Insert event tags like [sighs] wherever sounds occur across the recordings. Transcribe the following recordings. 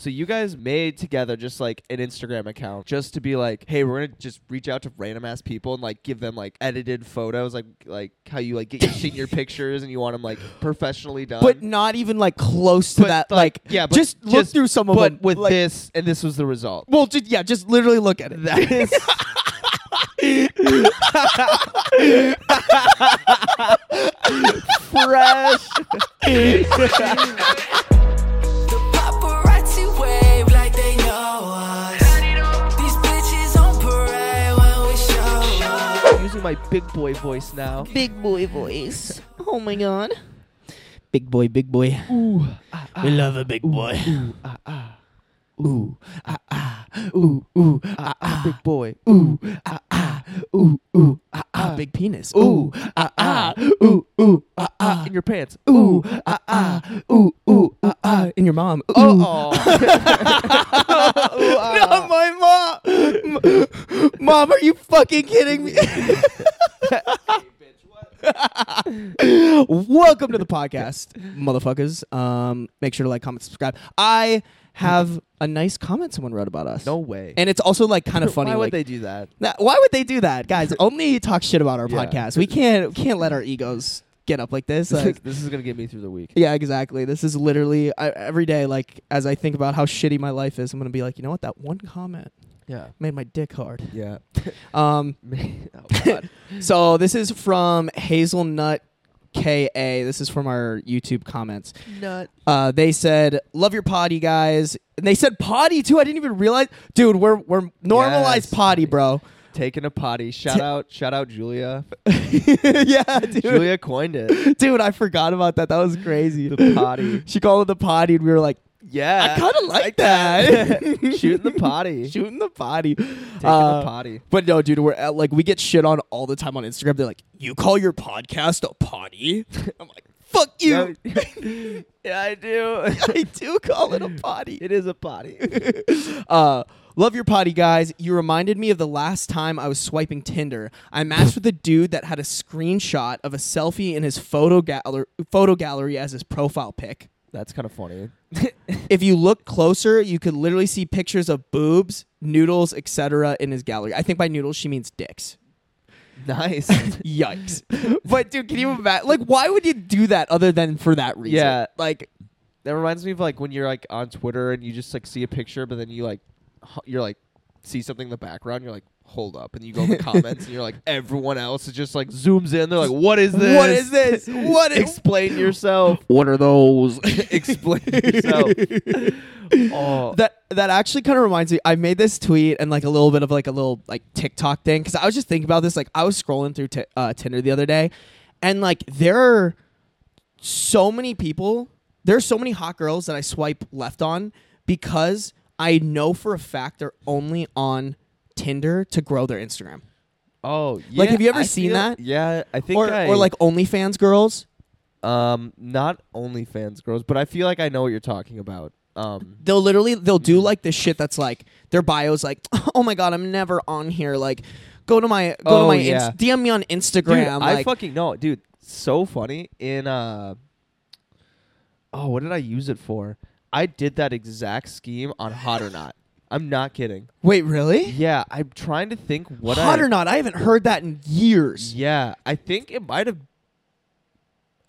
So you guys made together just like an Instagram account just to be like, hey, we're gonna just reach out to random ass people and like give them like edited photos, like like how you like get your senior pictures and you want them like professionally done. but not even like close to But, that. like, Like, yeah, but just look just- through some of but them. with like, this and this was the result. well, just, yeah, just literally look at it. That is [laughs] [laughs] fresh. [laughs] my big boy voice now. Big boy voice. Oh my god. Big boy, big boy. Ooh, We love a big boy. ooh, ah, ah, Ooh, ah, ah. Ooh, ooh, ah, ah. big boy. Ooh, ah, ah. Ooh, ooh, ah, ah. Big penis. Ooh, ah, ah. Ooh, ooh, ah, ah. In your pants. Ooh, ah, ah. Ooh, ooh, ah, ah. In your mom. Ooh. Oh, [laughs] Not my mom. mom, are you fucking kidding me? [laughs] Welcome to the podcast, motherfuckers. Um, make sure to like, comment, subscribe. I have a nice comment someone wrote about us. no way. And it's also like kind of [laughs] funny. Why would like, they do that? Nah, why would they do that, guys? [laughs] Only talk shit about our Yeah. podcast. We can't can't let our egos get up like this. Like, this is gonna get me through the week. yeah, exactly. This is literally I, every day. Like as I think about how shitty my life is, I'm gonna be like, you know what? That one comment Yeah. made my dick hard. Yeah. Um, [laughs] oh God. so this is from Hazelnut Ka. This is from our YouTube comments. Nut. Uh, they said, "Love your potty, guys." And they said potty too. I didn't even realize, dude. We're we're normalized Yes. potty, bro. Taking a potty. Shout out. Shout out Julia. [laughs] yeah, dude. Julia coined it. Dude, I forgot about that. That was crazy. The potty. [laughs] She called it the potty, and we were like, Yeah. I kind of like that. [laughs] Shooting the potty. [laughs] Shooting the potty. Taking Uh, the potty. But no, dude, we're at, like we get shit on all the time on Instagram. They're like, "You call your podcast a potty?" [laughs] I'm like, "Fuck you." yeah, I do. I do call it a potty. it is a potty. Uh, love your potty, guys. You reminded me of the last time I was swiping Tinder. I matched with a dude that had a screenshot of a selfie in his photo gallery, photo gallery as his profile pic. That's kind of funny. [laughs] If you look closer, you could literally see pictures of boobs, noodles, etc. in his gallery. I think by noodles she means dicks. Nice. [laughs] Yikes! but dude, can you imagine? Like, why would you do that other than for that reason? Yeah. like that reminds me of like when you're like on Twitter and you just like see a picture, but then you like you're like see something in the background. You're like, hold up, and you go in the [laughs] comments and you're like, everyone else is just like zooms in. They're like, what is this? what is this? What is? Explain yourself. What are those? [laughs] Explain yourself. [laughs] oh, that that actually kind of reminds me. I made this tweet and like a little bit of like a little like TikTok thing because I was just thinking about this. Like I was scrolling through t- uh, Tinder the other day, and like there are so many people. There are so many hot girls that I swipe left on because I know for a fact they're only on Tinder to grow their Instagram. oh, yeah. Like, have you ever I seen feel- that? Yeah, I think Or, I, or like OnlyFans girls. um not OnlyFans girls, but I feel like I know what you're talking about. Um, they'll literally they'll do like this shit that's like their bio's like [laughs] oh my god i'm never on here like go to my go to Oh, my yeah. Inst- dm me on dude, instagram I like fucking know, dude. So funny in uh. Oh, what did I use it for? I did that exact scheme on Hot or Not. I'm not kidding. wait really Yeah, I'm trying to think what hot I. or not i haven't heard that in years Yeah, I think it might have.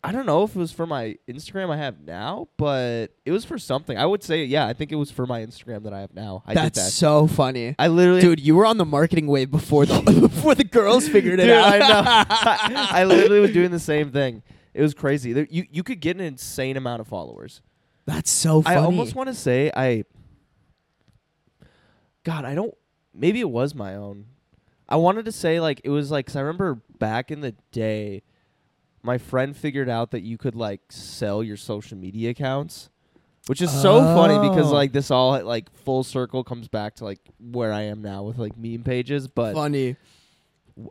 I don't know if it was for my Instagram I have now, but it was for something. I would say, yeah, I think it was for my Instagram that I have now. I that's did that. so funny I literally, dude you were on the marketing wave before the [laughs] before the girls figured it Dude, out I know. [laughs] [laughs] I literally was doing the same thing. It was crazy. There, you you could get an insane amount of followers. that's so funny I almost want to say I. God, I don't. Maybe it was my own. I wanted to say like it was like 'cause I remember back in the day, my friend figured out that you could like sell your social media accounts, which is so funny because Oh. like this all like full circle comes back to like where I am now with like meme pages, but funny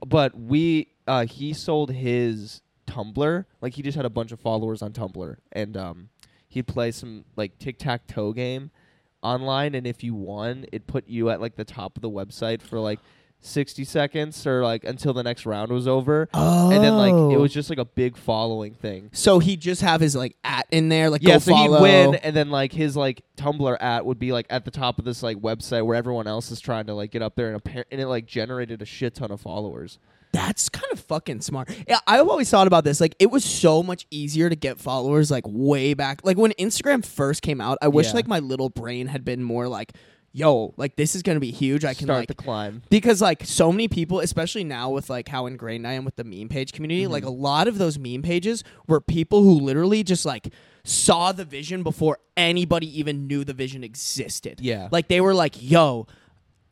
but we uh he sold his Tumblr. Like he just had a bunch of followers on Tumblr and um he'd play some like tic-tac-toe game online and if you won, it put you at like the top of the website for like 60 seconds or like until the next round was over. Oh. And then like it Oh. was just like a big following thing. So he'd just have his like at in there, like Yeah, so follow. he'd win, and then like his like Tumblr at would be like at the top of this like website where everyone else is trying to like get up there, and appar- and it like generated a shit ton of followers. That's kind of fucking smart. Yeah, I've always thought about this. Like, it was so much easier to get followers, like, way back. Like, when Instagram first came out, I wish, Yeah. like, my little brain had been more like, yo, like, this is going to be huge. I can, Start like, the climb. because, like, so many people, especially now with, like, how ingrained I am with the meme page community, like, Mm-hmm. a lot of those meme pages were people who literally just, like, saw the vision before anybody even knew the vision existed. Yeah. Like, they were like, yo,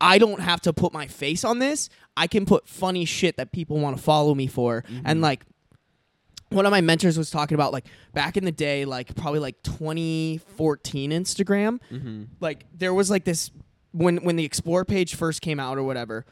I don't have to put my face on this. I can put funny shit that people want to follow me for. Mm-hmm. And like one of my mentors was talking about like back in the day, like probably like 2014 Instagram, Mm-hmm. like there was like this when when the explore page first came out or whatever.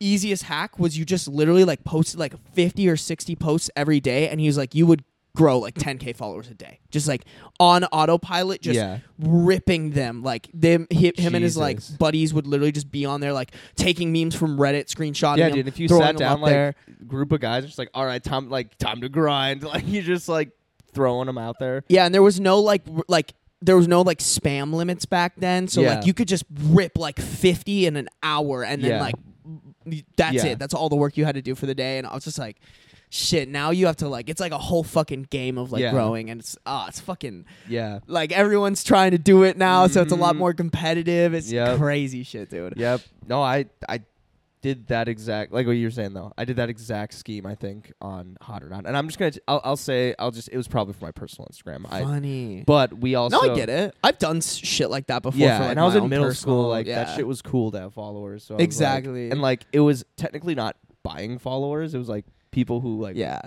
Easiest hack was you just literally like posted like 50 or 60 posts every day and he was like you would grow like [laughs] 10k followers a day just like on autopilot just Yeah. ripping them like them hi- him and his like Jesus. buddies would literally just be on there like taking memes from reddit screenshotting Yeah, them, dude. If you throwing sat them down up like there group of guys, just like, all right, time like time to grind. [laughs] Like you just like throwing them out there. yeah and there was no like r- like there was no like spam limits back then so Yeah. like you could just rip like 50 in an hour and then Yeah. like that's Yeah. it that's all the work you had to do for the day and i was just like shit now you have to like it's like a whole fucking game of like Yeah. growing and it's ah it's fucking Yeah. like everyone's trying to do it now so it's a lot Mhm. more competitive it's Yep. crazy shit dude Yep. No, I I did that exact like what you were saying though. I did that exact scheme I think on Hot or Not, and I'm just gonna t- I'll, I'll say I'll just it was probably for my personal Instagram. I funny but we also no, I get it. I've done s- shit like that before. Yeah, for, like, and I was in middle personal- school. Like yeah. that shit was cool to have followers. So I was like- Exactly. and like it was technically not buying followers. It was like people who like Yeah,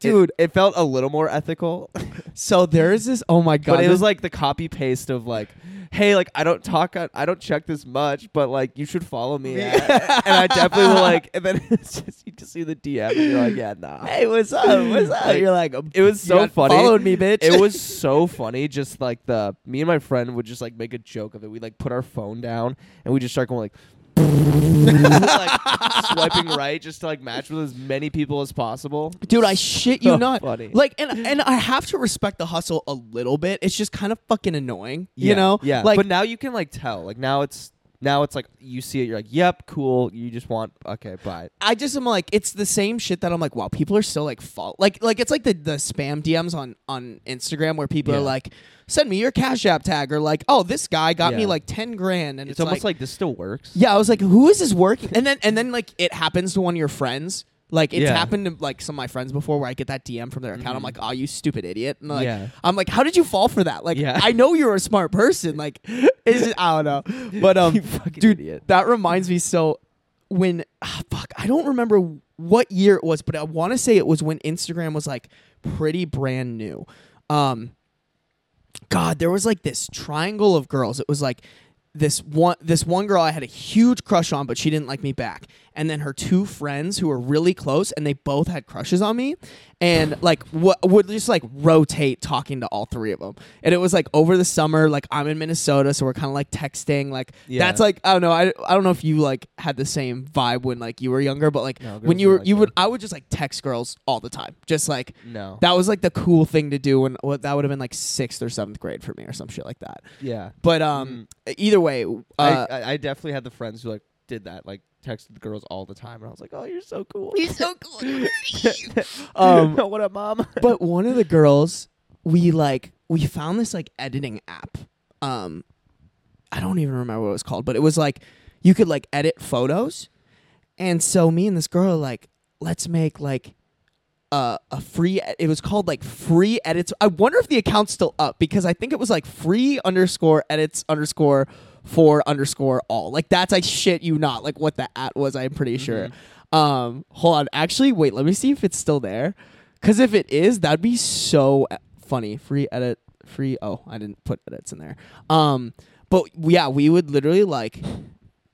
dude. It, felt a little more ethical, [laughs] so there is this. Oh my god! but it was like the copy paste of like, hey, like I don't talk, on, I don't check this much, but like you should follow me, Yeah. at- and I definitely will like, and then [laughs] it's just you just see the DM and you're like, yeah, nah. [laughs] hey, what's up? What's up? Like, You're like, it was so funny. Followed me, bitch. it was so funny. Just like the me and my friend would just like make a joke of it. We like put our phone down and we just start going like, like [laughs] swiping right just to like match with as many people as possible. dude. I shit you [laughs] So not. funny. Like, and and I have to respect the hustle a little bit. It's just kind of fucking annoying, Yeah, you know? Yeah. Like, but now you can like tell. Like now it's now it's like you see it. You're like, yep, cool. You just want okay, bye. I just am like, it's the same shit that I'm like, wow, people are still like, fall like, like it's like the the spam DMs on on Instagram where people Yeah. are like, send me your Cash App tag, or like, oh, this guy got me Yeah. like ten grand, and It's, it's, almost like, this still works. Yeah, I was like, who is this working? And then and then like it happens to one of your friends. Like it's Yeah. happened to like some of my friends before where I get that DM from their account. I'm Mhm. like, oh, you stupid idiot. And like, Yeah. I'm like, how did you fall for that? Like, Yeah. I know you're a smart person. Like, it's just, I don't know. But um, [laughs] You fucking dude, idiot. that reminds me. So when ah, fuck, I don't remember what year it was, but I want to say it was when Instagram was like pretty brand new. Um, God, there was like this triangle of girls. It was like this one this one girl I had a huge crush on, but she didn't like me back. And then her two friends who were really close and they both had crushes on me. And like what would just like rotate talking to all three of them. And it was like over the summer, like I'm in Minnesota, so we're kind of like texting. Like Yeah. that's like I don't know. I, I don't know if you like had the same vibe when like you were younger, but like No, when you were like you would. I would just like text girls all the time. Just like No. that was like the cool thing to do when what that would have been like sixth or seventh grade for me or some shit like that. yeah. But um, either way, uh, I I definitely had the friends who like did that, like texted the girls all the time, and I was like, oh, you're so cool. You're so [laughs] cool. [laughs] um, [laughs] what up, mom? but one of the girls, we like we found this like editing app. Um, I don't even remember what it was called, but it was like you could like edit photos, and so me and this girl are like, let's make like uh, a free. It was called like free edits. I wonder if the account's still up because I think it was like free underscore edits underscore for underscore all. Like that's I shit you not. Like what the at was. I'm pretty sure. Um, hold on. Actually, wait. Let me see if it's still there. Because if it is, that'd be so uh, funny. Free edit. Free. Oh, I didn't put edits in there. Um, but yeah, we would literally like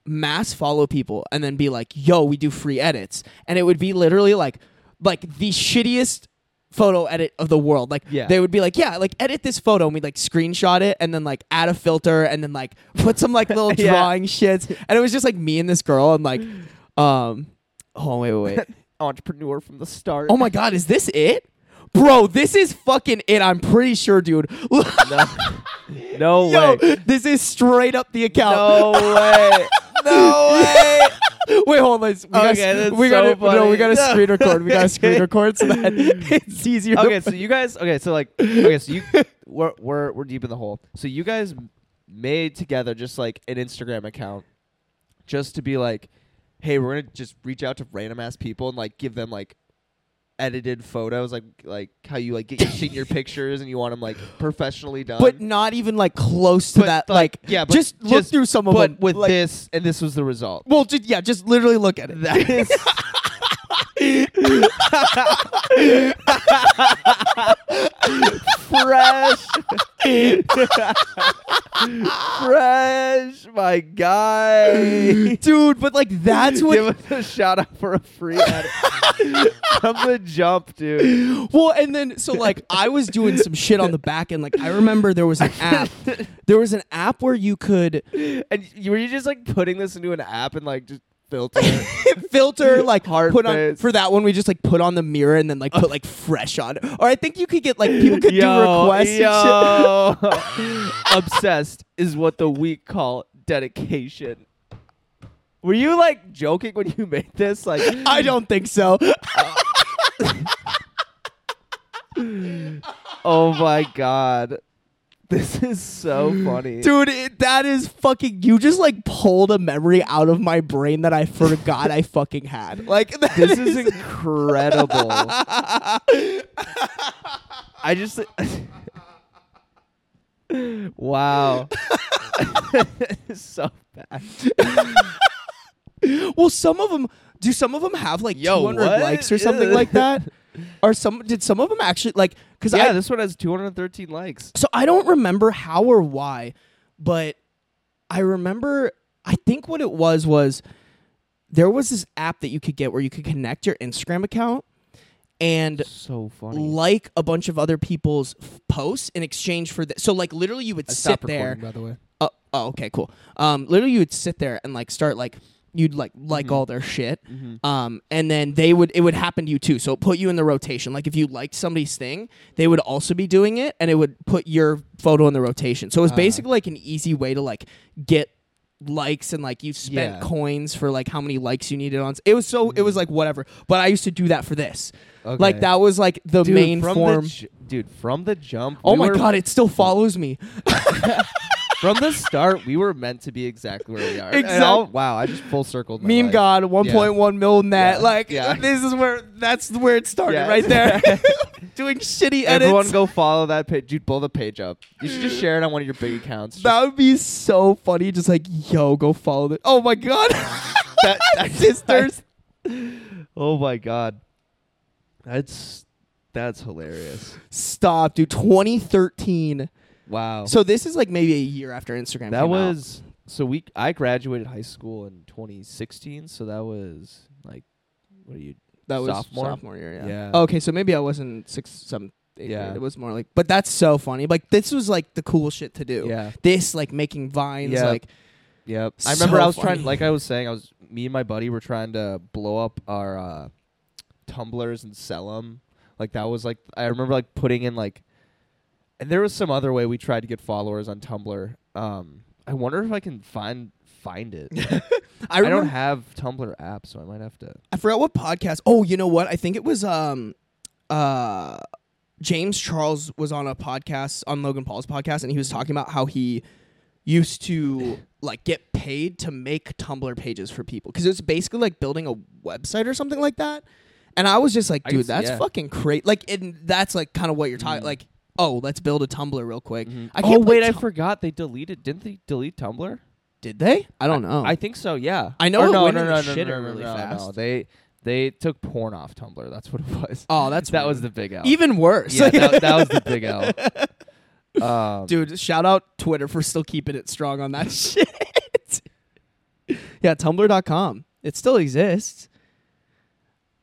mass follow people and then be like, "Yo, we do free edits," and it would be literally like, like the shittiest photo edit of the world. Like Yeah. they would be like, "Yeah, like edit this photo," and we would like screenshot it and then like add a filter and then like [laughs] put some like little [laughs] Yeah. drawing shits, and it was just like me and this girl and like. [gasps] Um. Oh wait, wait, wait. [laughs] Entrepreneur from the start. oh my God, is this it, bro? This is fucking it. I'm pretty sure, dude. no, no Yo, way. this is straight up the account. No way. No way. [laughs] Wait, hold on. We gotta, Okay, that's we so gotta, no, we gotta No. screen record. We gotta [laughs] screen record so that [laughs] it's easier. to okay, so you guys. Okay, so like. Okay, so you. We're we're we're deep in the hole. So you guys made together just like an Instagram account, just to be like, hey, we're gonna just reach out to random ass people and like give them like edited photos, like like how you like get your senior [laughs] pictures and you want them like professionally done. but not even like close to But, that. like, yeah, but just look through some of but them. with like, this, and this was the result. well, just yeah, just literally look at it. That is. [laughs] Fresh. Fresh, my guy. dude. But like that's what. Give us a shout out for a free ad from the jump, dude. well, and then so like I was doing some shit on the back end. Like I remember there was an app. There was an app where you could And you, were you just like putting this into an app and like just filter? [laughs] filter like Hard put on for that one. We just like put on the mirror and then like put like fresh on. Or I think you could get like people could do Yo, requests. and yo. [laughs] [laughs] Obsessed is what the weak call dedication. Were you like joking when you made this? Like. I don't think so. oh my god, [laughs] this is so funny, Dude, it, that is fucking. You just like pulled a memory out of my brain that I forgot I fucking had. Like [laughs] that This is incredible. [laughs] I just. wow. so bad. well, some of them do. Some of them have like Yo, 200 what? likes or something like that. Or some did some of them actually like because Yeah, I this one has 213 likes. so I don't remember how or why, but I remember I think what it was was there was this app that you could get where you could connect your Instagram account and So funny. like a bunch of other people's f- posts in exchange for this. So like literally you would sit there. by the way. Oh, oh, okay, cool. Um, literally you would sit there and like start like you'd like like Mhm. all their shit. Mhm. Um, and then they would it would happen to you too. So it put you in the rotation. Like if you liked somebody's thing, they would also be doing it, and it would put your photo in the rotation. So it was Ah. basically like an easy way to like get likes and like you spent Yeah. coins for like how many likes you needed on. It was so it was like whatever. But I used to do that for this. Okay. Like that was like the Dude, main from form. The ju- dude, from the jump. oh we my were- god, it still follows me. [laughs] [laughs] From the start, we were meant to be exactly where we are. And wow, I just full circled. Meme life. God, 1.1 mil net. Yeah. Like Yeah. this is where that's where it started Yeah. right there. [laughs] [laughs] Doing shitty edits. Everyone go follow that page. Dude, blow the page up. You should just share it on one of your big accounts. Just- That would be so funny. Just like, yo, go follow the. Oh my god, [laughs] that, that- sisters. oh my god, that's that's hilarious. Stop, dude. 2013. Wow. So this is like maybe a year after Instagram. that came out. was so we. I graduated high school in 2016. So that was like, what are you? that was sophomore? sophomore year. Yeah. Yeah. Okay, so maybe I wasn't six, seven, eight. Yeah. grade. It was more like, but that's so funny. Like this was like the cool shit to do. Yeah. This like making vines, Yeah. like Yep. I remember I was funny. trying, like I was saying, I was me and my buddy were trying to blow up our uh, Tumblrs and sell them. Like that was like I remember like putting in like, and there was some other way we tried to get followers on Tumblr. Um, I wonder if I can find find it. [laughs] I, I, don't have Tumblr app, so I might have to. I forgot what podcast. Oh, you know what? I think it was um uh James Charles was on a podcast on Logan Paul's podcast and he was talking about how he used to [laughs] like get paid to make Tumblr pages for people cuz it was basically like building a website or something like that. And I was just like, dude, that's yeah. fucking crazy. Like and that's like kind of what you're talking Mm. like, oh, let's build a Tumblr real quick. Mhm. I oh wait, I Tum- forgot they deleted. Didn't they delete Tumblr? Did they? I don't know. I think so. Yeah. I know Or it no, went no, in no, the no, shitter no, no, really no, no. They they took porn off Tumblr. That's what it was. oh, that's [laughs] that was the big L. even worse. yeah, that, that was the big L. [laughs] Um, Dude, shout out Twitter for still keeping it strong on that [laughs] shit. yeah, tumblr.com. It still exists.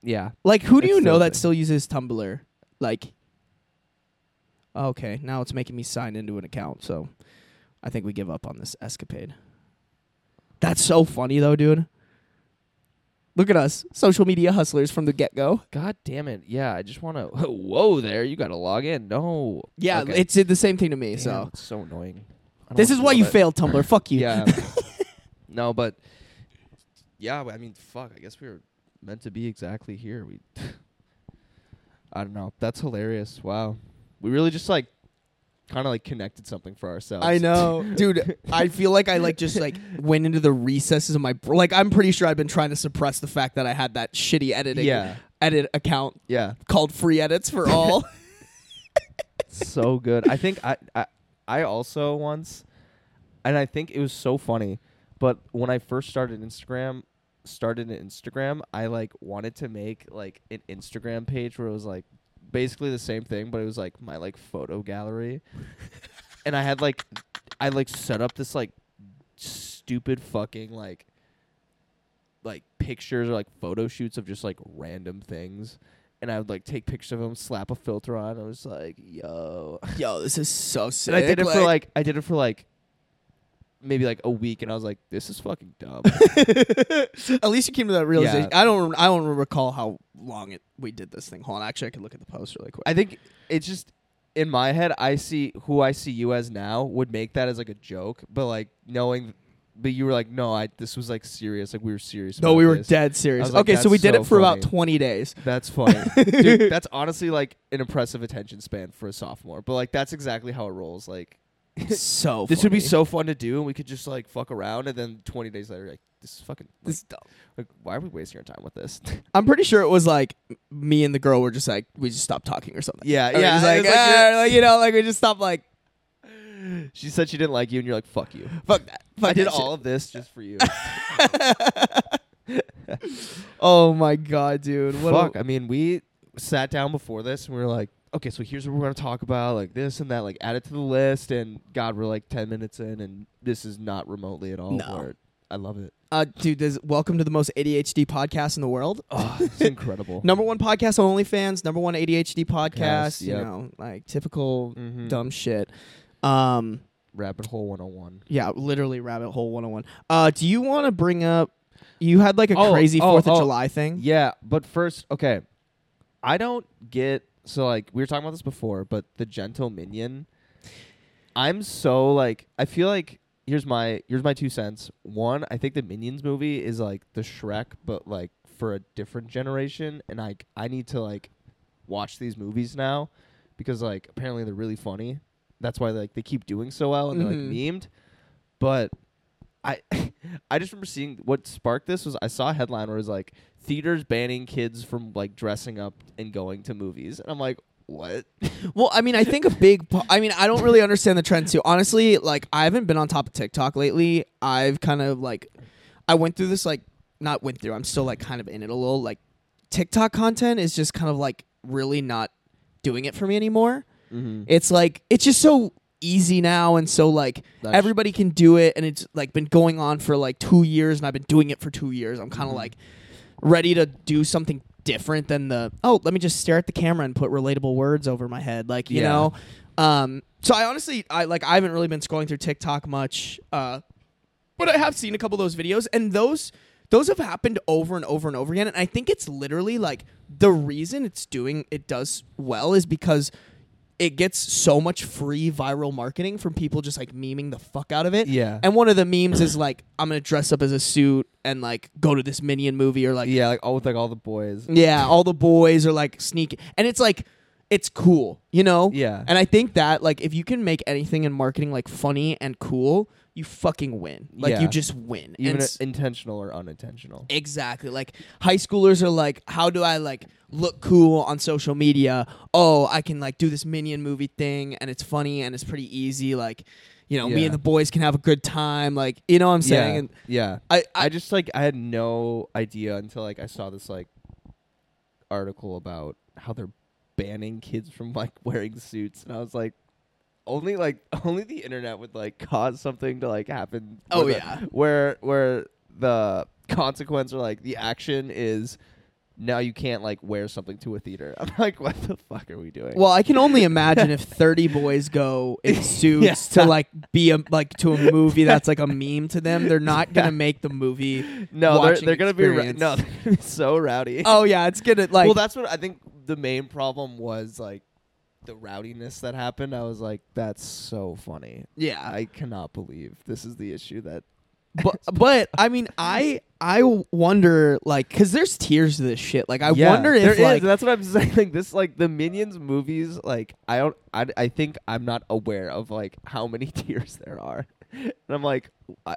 yeah. Like who do It's you know a that thing. still uses Tumblr? Like Okay, now it's making me sign into an account, so I think we give up on this escapade. That's so funny though, dude. Look at us, social media hustlers from the get go. God damn it! Yeah, I just want to. [laughs] Whoa, there! You got to log in. No. Yeah, Okay. it's the same thing to me. Damn, so it's so annoying. This is why you that. failed, Tumblr. [laughs] Fuck you. Yeah. [laughs] no, but yeah, I mean, fuck. I guess we were meant to be exactly here. We. I don't know. That's hilarious. Wow. We really just like kind of like connected something for ourselves. I know, [laughs] dude. I feel like I like just like went into the recesses of my br- like. I'm pretty sure I've been trying to suppress the fact that I had that shitty editing Yeah. edit account Yeah. called Free Edits for All. [laughs] [laughs] so good. I think I, I I also once, and I think it was so funny. But when I first started Instagram, started an Instagram, I like wanted to make like an Instagram page where it was like basically the same thing, but it was like my like photo gallery, and I had like I like set up this like stupid fucking like like pictures or like photo shoots of just like random things. And I would like take pictures of them, slap a filter on. I was like, "Yo, [laughs] Yo, this is so sick. and I did it for like I did it for like maybe like a week, and I was like, "This is fucking dumb." [laughs] At least you came to that realization. Yeah. I don't. I don't recall how long it we did this thing. Hold on, actually, I could look at the post really quick. I think it's just in my head. I see who I see you as now would make that as like a joke, but like knowing, but you were like, "No, I this was like serious. Like we were serious." no, we were this." dead serious. Like, okay, so we did so it for about 20 days. That's funny, dude. [laughs] That's honestly like an impressive attention span for a sophomore. But like that's exactly how it rolls. Like so [laughs] this would be funny. so fun to do, and we could just like fuck around, and then 20 days later, like this is fucking. Like, This is dumb. like why are we wasting our time with this? [laughs] I'm pretty sure it was like me and the girl were just like we just stopped talking or something. yeah, Or yeah. just like, it's like "Ah," like, you know, like we just stopped like [gasps] She said she didn't like you, and you're like, "Fuck you." fuck that. [laughs] Fuck I did that shit. all of this just for you. Oh my god, dude! What a- Fuck. I mean, we sat down before this, and we were like, "Okay, so here's what we're gonna talk about, like this and that, like add it to the list." And God, we're like ten minutes in, and this is not remotely at all. No. I love it. uh, dude, this, welcome to the most ADHD podcast in the world. Oh, it's [laughs] incredible. Number one podcast on OnlyFans. Number one ADHD podcast. Yes, You know, like typical Mhm. dumb shit. Um, Rabbit hole 101. yeah, literally rabbit hole 101. Uh, do you want to bring up? You had like a Oh, crazy oh, Fourth of oh. July thing. Yeah, but first, okay. I don't get so like we were talking about this before, but the gentle minion. I'm so like I feel like here's my here's my two cents. One, I think the Minions movie is like the Shrek, but like for a different generation, and I I need to like watch these movies now because like apparently they're really funny. That's why like they keep doing so well and they're like Mhm. memed. But I [laughs] I just remember seeing what sparked this was I saw a headline where it was like theaters banning kids from like dressing up and going to movies. And I'm like, what? [laughs] Well, I mean, I think a big. po- I mean, I don't really understand the trend too. Honestly, like I haven't been on top of TikTok lately. I've kind of like, I went through this like not went through. I'm still like kind of in it a little. Like TikTok content is just kind of like really not doing it for me anymore. Mm-hmm. It's like it's just so easy now and so like That's- everybody can do it and it's like been going on for like 2 years and I've been doing it for 2 years. I'm kind of Mhm. like ready to do something different than the oh, let me just stare at the camera and put relatable words over my head like, you Yeah. know. Um so I honestly I like I haven't really been scrolling through TikTok much uh but I have seen a couple of those videos and those those have happened over and over and over again and I think it's literally like the reason it's doing it does well is because it gets so much free viral marketing from people just like memeing the fuck out of it. Yeah. And one of the memes is like, I'm gonna dress up as a suit and like go to this minion movie or like yeah, like all with like all the boys. yeah, all the boys are like sneaking and it's like it's cool, you know? Yeah. And I think that like if you can make anything in marketing like funny and cool, you fucking win. Like Yeah. you just win. Even s- intentional or unintentional. Exactly. Like high schoolers are like, how do I like look cool on social media? Oh, I can like do this minion movie thing and it's funny and it's pretty easy. Like, you know, me and the boys can have a good time. Like, you know what I'm saying? yeah. And yeah. I, I I, just like I had no idea until like I saw this like article about how they're banning kids from like [laughs] wearing suits and I was like only like [laughs] only the internet would like cause something to like happen Oh, where the- yeah. where where the consequence or like the action is now you can't like wear something to a theater. [laughs] I'm like, what the fuck are we doing? Well, I can only [laughs] imagine if 30 boys go in suits Yeah. to like be a like to a movie that's like a meme to them. They're not gonna make the movie. no, they're they're gonna be ra- no, they're gonna be so rowdy. Oh yeah, it's gonna like well, that's what I think. The main problem was like the rowdiness that happened. I was like, that's so funny. yeah. I cannot believe this is the issue that. [laughs] but but I mean, I I wonder like because there's tiers to this shit. Like I Yeah, wonder if there is, like and That's what I'm [laughs] saying. Like this, like the Minions movies. Like I don't. I, I think I'm not aware of like how many [laughs] tiers there are, and I'm like,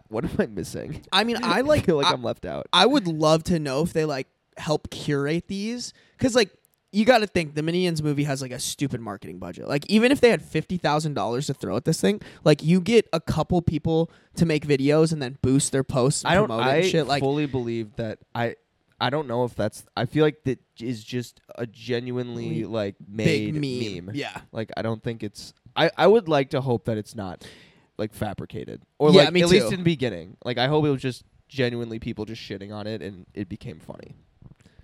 what am I missing? I mean I like feel like I, I'm left out. I would love to know if they like help curate these because like you got to think the Minions movie has like a stupid marketing budget. Like even if they had fifty thousand dollars to throw at this thing, like you get a couple people to make videos and then boost their posts and I don't. promote it I and shit. Like fully believe that. I. I don't know if that's. I feel like that is just a genuinely like made big meme. Yeah. Like I don't think it's. I I would like to hope that it's not like fabricated or Yeah, like at least in the beginning. Like I hope it was just genuinely people just shitting on it and it became funny.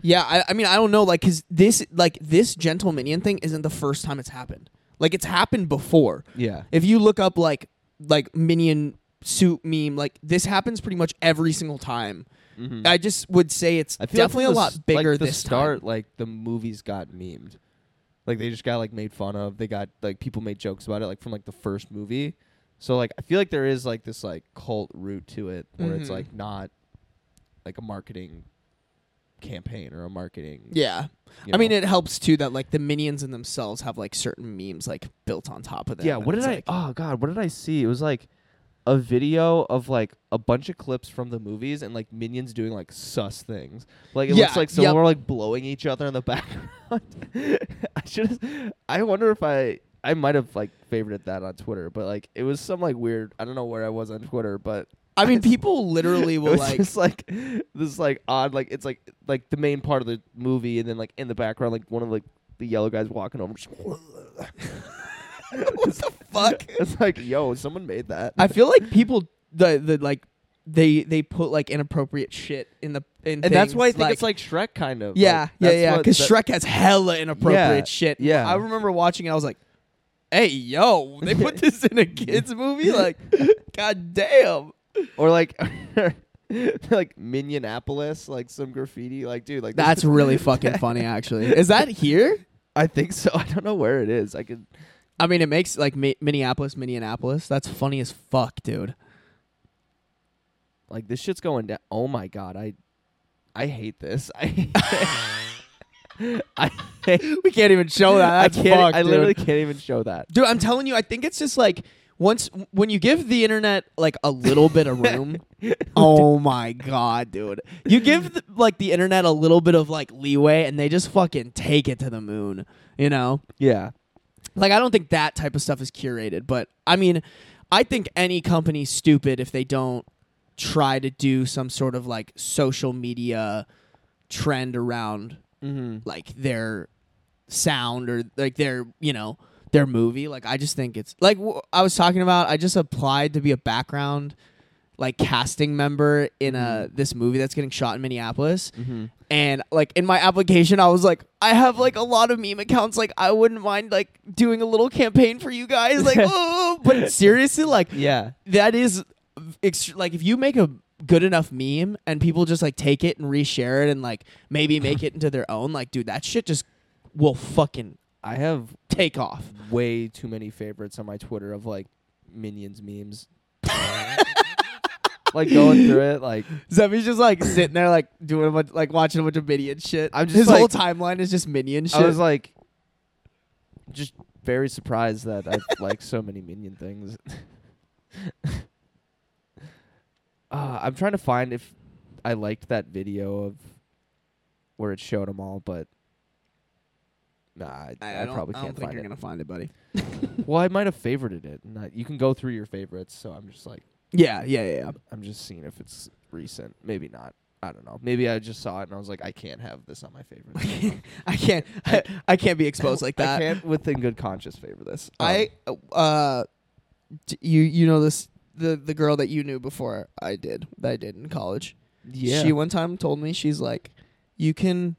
Yeah, I, I mean, I don't know, like, cause this, like, this gentle minion thing isn't the first time it's happened. Like, it's happened before. Yeah. If you look up like, like minion suit meme, like this happens pretty much every single time. Mhm. I just would say it's feel like definitely a lot bigger like the this start. time. Like the movies got memed, like they just got like made fun of. They got like people made jokes about it, like from like the first movie. So like I feel like there is like this like cult root to it, where it's Mhm. like not like a marketing campaign or a marketing. Yeah, you I mean, it helps too that like the minions in themselves have like certain memes like built on top of them. Yeah, what did I? like- oh God, what did I see? It was like a video of like a bunch of clips from the movies and like minions doing like sus things. Like it Yeah, looks like someone yep. were like blowing each other in the [laughs] background. [laughs] I should. I wonder if I. I might have like favorited that on Twitter, but like it was some like weird. I don't know where I was on Twitter, but I mean, people literally [laughs] it will like. just like this like odd like it's like like the main part of the movie, and then like in the background like one of like the yellow guys walking over. Just what the fuck? [laughs] It's like, yo, someone made that. I feel like people the the like they they put like inappropriate shit in the in and that's why I things, think it's like Shrek kind of. yeah Like, yeah yeah because Shrek has hella inappropriate Yeah, shit. yeah. I remember watching it. I was like, hey yo, they put [laughs] this in a kids movie. Like, god damn. Or like [laughs] like Minionapolis, like some graffiti, like dude, like That's really [laughs] fucking funny. [laughs] Actually, is that here? I think so. I don't know where it is. I could. I mean, it makes like Mi- Minneapolis, Minneapolis. That's funny as fuck, dude. Like this shit's going down. Oh my god, I, I hate this. I, I, hate, We can't even show that. That's I can't. I dude. literally can't even show that. Dude, I'm telling you, I think it's just like once when you give the internet like a little bit of room. [laughs] oh my god, dude! You give the, like the internet a little bit of like leeway, and they just fucking take it to the moon. You know, Yeah. like I don't think that type of stuff is curated, but I mean, I think any company's stupid if they don't try to do some sort of like social media trend around Mm-hmm. like their sound or like their you know their movie like i just think it's like w- i was talking about i just applied to be a background like casting member in a this movie that's getting shot in minneapolis Mm-hmm. and like in my application i was like i have like a lot of meme accounts like i wouldn't mind like doing a little campaign for you guys like [laughs] oh but seriously like Yeah. that is ext- like if you make a good enough meme and people just like take it and reshare it and like maybe make [laughs] it into their own like dude that shit just will fucking I have take off way too many favorites on my Twitter of like minions memes. [laughs] like going through it, like [laughs] Zemi's just like sitting there like doing a bunch, like watching a bunch of minion shit I'm just his whole timeline is just minion shit I was like, just very surprised that I [laughs] like so many minion things. uh, I'm trying to find if I liked that video of where it showed them all, but nah, I, I, don't- probably can't don't think find you're it. gonna find it buddy [laughs] [laughs] Well, I might have favorited it. and I- you can go through your favorites, so I'm just like, yeah yeah yeah, yeah. I'm just seeing if it's recent. Maybe not. I don't know. Maybe I just saw it and I was like, I can't have this on my favorites. [laughs] I can't I, I can't be exposed like that I can't, within good conscience, favor this. Um, I uh d- you you know this the the girl that you knew before I did that I did in college. yeah. She one time told me she's like, you can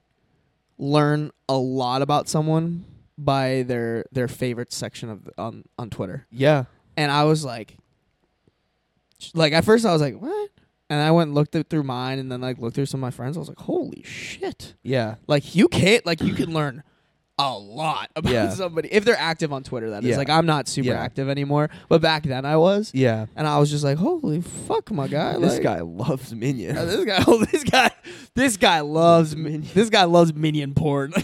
learn a lot about someone by their their favorite section of on on Twitter. Yeah. And I was like like at first I was like, "What?" And I went and looked it through mine and then like looked through some of my friends. I was like, "Holy shit." Yeah. Like you can't like you can learn a lot about Yeah. somebody if they're active on Twitter. That is Yeah. like I'm not super Yeah. active anymore, but back then I was, Yeah. and I was just like, "Holy fuck, my guy!" This like, guy loves Minion. uh, this guy, [laughs] oh, this guy, this guy loves [laughs] Minion. This guy loves minion porn. [laughs]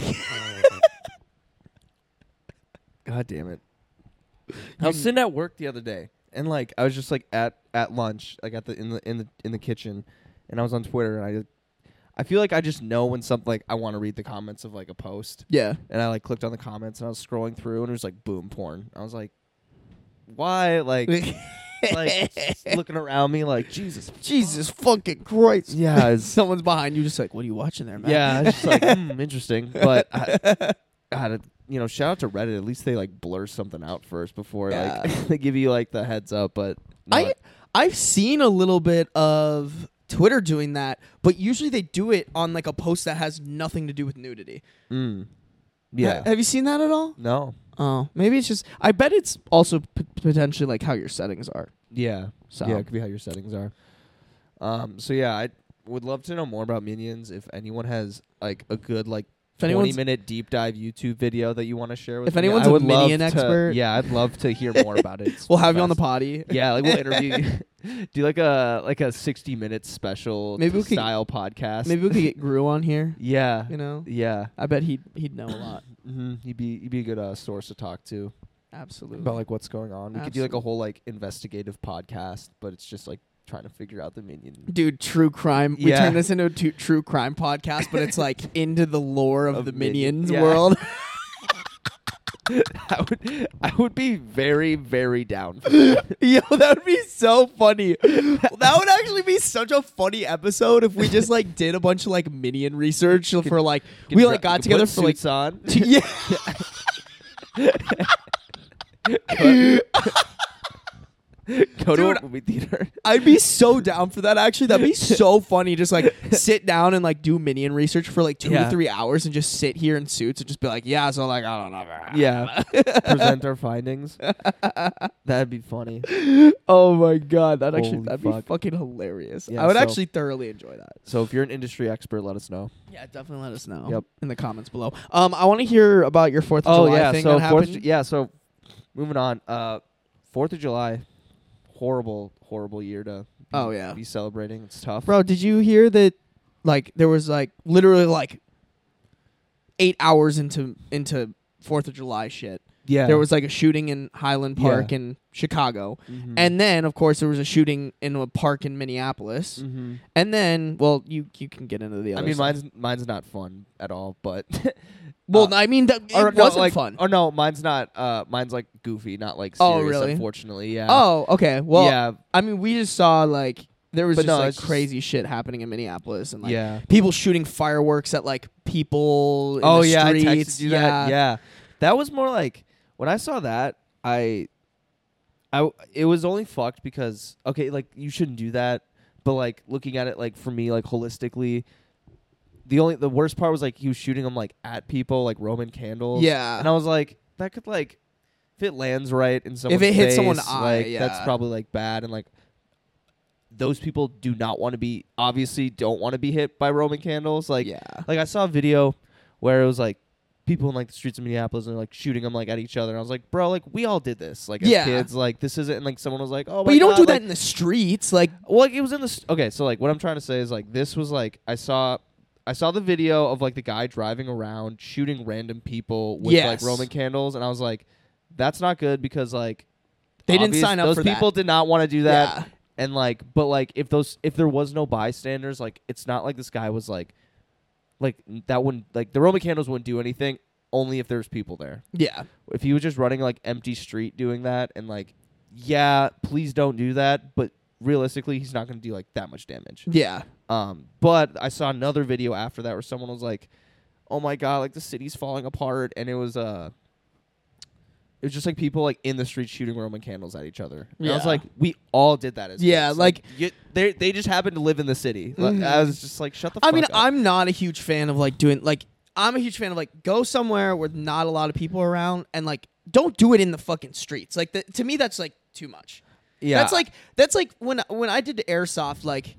God damn it. I was sitting at work the other day and like I was just like at at lunch, like at the in the in the in the kitchen and I was on Twitter and I I feel like I just know when something like I want to read the comments of like a post yeah, and I like clicked on the comments and I was scrolling through and it was like boom porn. I was like why like [laughs] like looking around me like Jesus Jesus fucking Christ. yeah [laughs] Someone's behind you, just like, what are you watching there, man? yeah I was just like [laughs] hmm, interesting but I, God, you know shout out to Reddit at least they like blur something out first before Yeah. like they give you like the heads up but no, I I've seen a little bit of Twitter doing that, but usually they do it on like a post that has nothing to do with nudity. Mm. Yeah. Ha- have you seen that at all? no. Oh, maybe it's just. I bet it's also p- potentially like how your settings are. Yeah. So Yeah, it could be how your settings are. Um. So yeah, I would love to know more about minions. If anyone has like a good like if 20 minute deep dive YouTube video that you want to share with If me, anyone's I a would love minion to- expert- yeah, I'd love to hear more about it. It's [laughs] we'll have you on the potty. Yeah, like we'll interview [laughs] you. Do like a like a sixty minute special Maybe we could- style podcast. Maybe we could get Gru on here. [laughs] Yeah. You know, Yeah. I bet he'd he'd know a lot. hmm He'd be he'd be a good uh, source to talk to Absolutely. about like what's going on. We could do like a whole like investigative podcast, but it's just like trying to figure out the minion. Dude, true crime. We Yeah. turn this into a tu- true crime podcast, but it's like [laughs] into the lore of, Of the Minion- Minions yeah. world. [laughs] I would I would be very very down. For [laughs] that. Yo, that would be so funny. that would actually be such a funny episode if we just like did a bunch of like Minion research for like we like got together for like on. yeah. [laughs] Go to a movie theater. [laughs] I'd be so down for that. Actually, that'd be so [laughs] funny. Just like sit down and like do Minion research for like two Yeah. to three hours and just sit here in suits and just be like, yeah. So like I don't know. Yeah, present our findings. That'd be funny. Oh my god, that actually Holy that'd fuck. be fucking hilarious. Yeah, I would so- actually thoroughly enjoy that. So if you're an industry expert, let us know. Yeah, definitely let us know. Yep. in the comments below. Um, I want to hear about your Fourth of Oh July yeah, thing so that Fourth. happened. Yeah, so moving on. Uh, Fourth of July, horrible, horrible year to. Be, Oh, yeah. be celebrating. It's tough. Bro, did you hear that? Like there was like literally like eight hours into into Fourth of July shit. Yeah, There was like a shooting in Highland Park Yeah. in Chicago, Mhm. and then of course there was a shooting in a park in Minneapolis, Mhm. and then well you you can get into the I other. mean, mine's mine's not fun at all, but. [laughs] well uh, I mean that, it or no, wasn't like, fun. Oh no, mine's not. Uh, mine's like goofy, not like Oh, serious. really? Unfortunately, yeah. oh okay, well yeah, I mean we just saw like there was But just no, like it's just- crazy shit happening in Minneapolis and like yeah. people shooting fireworks at like people. In oh the yeah, streets. I texted you yeah. that. Yeah, that was more like when I saw that. I, I, it was only fucked because okay, like you shouldn't do that, but like looking at it like for me like holistically, the only the worst part was like he was shooting them like at people like Roman candles. Yeah. and I was like that could like if it lands right in someone's it hits someone's eye, like that's probably like bad and like those people do not want to be obviously don't want to be hit by Roman candles like yeah. like I saw a video where it was like people in like the streets of Minneapolis and like shooting them like at each other. And I was like, bro, like we all did this. Like as Yeah. kids, like this isn't. And like someone was like, oh, But my you don't God, do like- that in the streets, like Well, like it was in the s- okay. So like what I'm trying to say is like this was like I saw. I saw the video of like the guy driving around shooting random people with like Roman candles, and I was like, "That's not good," because like They didn't obvious- sign up Those for that. people did not want to do that, Yeah. and like, but like if those if there was no bystanders, like it's not like this guy was like, like that wouldn't like the Roman candles wouldn't do anything. Only if there's people there. yeah, If he was just running like empty street doing that, and like, yeah, please don't do that. But realistically, he's not going to do like that much damage. yeah, Um, but I saw another video after that where someone was like, "Oh my god, like the city's falling apart," and it was uh, it was just like people like in the street shooting Roman candles at each other. And I was Yeah. like, we all did that as Yeah, kids. like- you, they they just happened to live in the city. Like, Mhm. I was just like, shut the. fuck I mean, up. I'm not a huge fan of like doing like I'm a huge fan of like go somewhere where not a lot of people are around and like don't do it in the fucking streets. Like the, to me, that's like too much. Yeah. That's like that's like when when I did airsoft. Like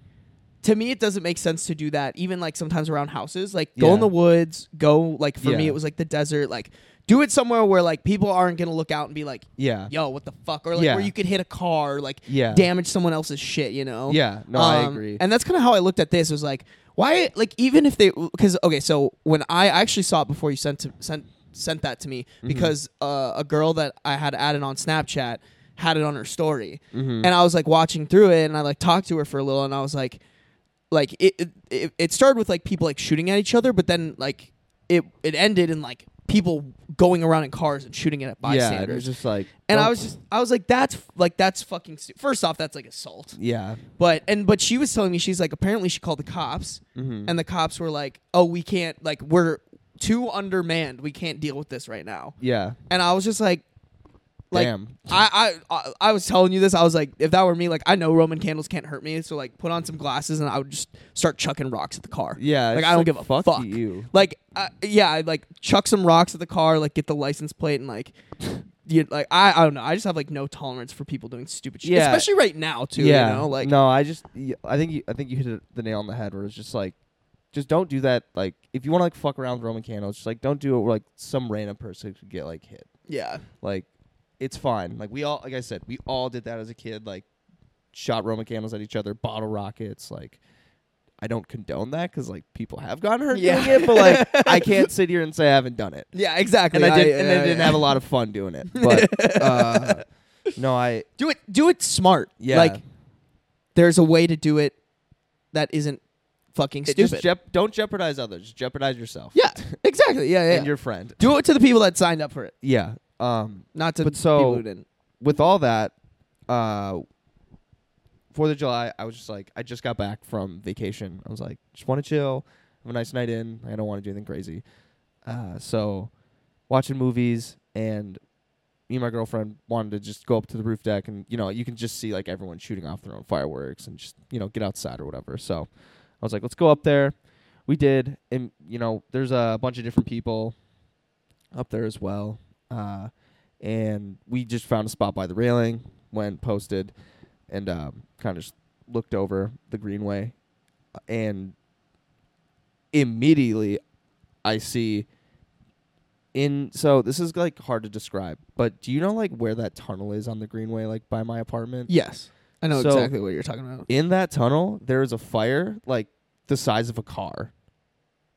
to me, it doesn't make sense to do that. Even like sometimes around houses, like go Yeah. in the woods. Go like for me, Yeah. it was like the desert. Like do it somewhere where like people aren't gonna look out and be like, yeah. "Yo, what the fuck?" Or like Yeah. where you could hit a car, like Yeah. damage someone else's shit. You know? Yeah. No, I Um, agree. And that's kind of how I looked at this. Was like, why? Like, even if they, because okay, so when I actually saw it before you sent to, sent sent that to me, Mm-hmm. because uh, a girl that I had added on Snapchat had it on her story, Mhm. and I was like watching through it, and I like talked to her for a little, and I was like, like it, it, it started with like people like shooting at each other, but then like it it ended in like people going around in cars and shooting at bystanders. yeah. It was just like. and I was just, I was like, that's like that's fucking. Stu- First off, that's like assault. Yeah. But and but she was telling me she's like apparently she called the cops Mhm. and the cops were like, "Oh, we can't like we're too undermanned. We can't deal with this right now." Yeah. And I was just like like Damn. I, I I I was telling you this. I was like, if that were me, like I know Roman candles can't hurt me, so like put on some glasses and I would just start chucking rocks at the car. Yeah. like I don't like, give a fuck, fuck. you. Like uh, yeah, I'd like chuck some rocks at the car, like get the license plate and like. [laughs] You, like I, I don't know. I just have like no tolerance for people doing stupid shit, Yeah. especially right now too. yeah. you know, like no, I just. I think you. I think you hit the nail on the head. Where it's just like, just don't do that. Like, if you want to like fuck around with Roman candles, just like don't do it where like some random person could get like hit. yeah, Like, it's fine. Like we all, like I said, we all did that as a kid. Like, shot Roman candles at each other, bottle rockets. Like, I don't condone that because like people have gotten hurt Yeah. doing it, but like [laughs] I can't sit here and say I haven't done it. yeah, exactly. And I did, and I yeah, didn't have a lot of fun doing it. But [laughs] uh, no, I do it. Do it smart. yeah. Like there's a way to do it that isn't fucking It stupid. just jep- don't jeopardize others. Jeopardize yourself. yeah, exactly. Yeah, yeah. and your friend. do it to the people that signed up for it, Yeah. Um. not to But so-. With all that, uh, Fourth of July, I was just like, I just got back from vacation. I was like, just want to chill, have a nice night in. I don't want to do anything crazy. Uh, so watching movies and me and my girlfriend wanted to just go up to the roof deck and you know you can just see like everyone shooting off their own fireworks and just you know get outside or whatever. So I was like, let's go up there. We did, and you know, there's a bunch of different people up there as well. Uh, and we just found a spot by the railing, went posted, and um, kind of just looked over the greenway, and immediately I see in so this is like hard to describe, but do you know like where that tunnel is on the greenway, like by my apartment? Yes, I know So- exactly what you're talking about. In that tunnel, there is a fire like the size of a car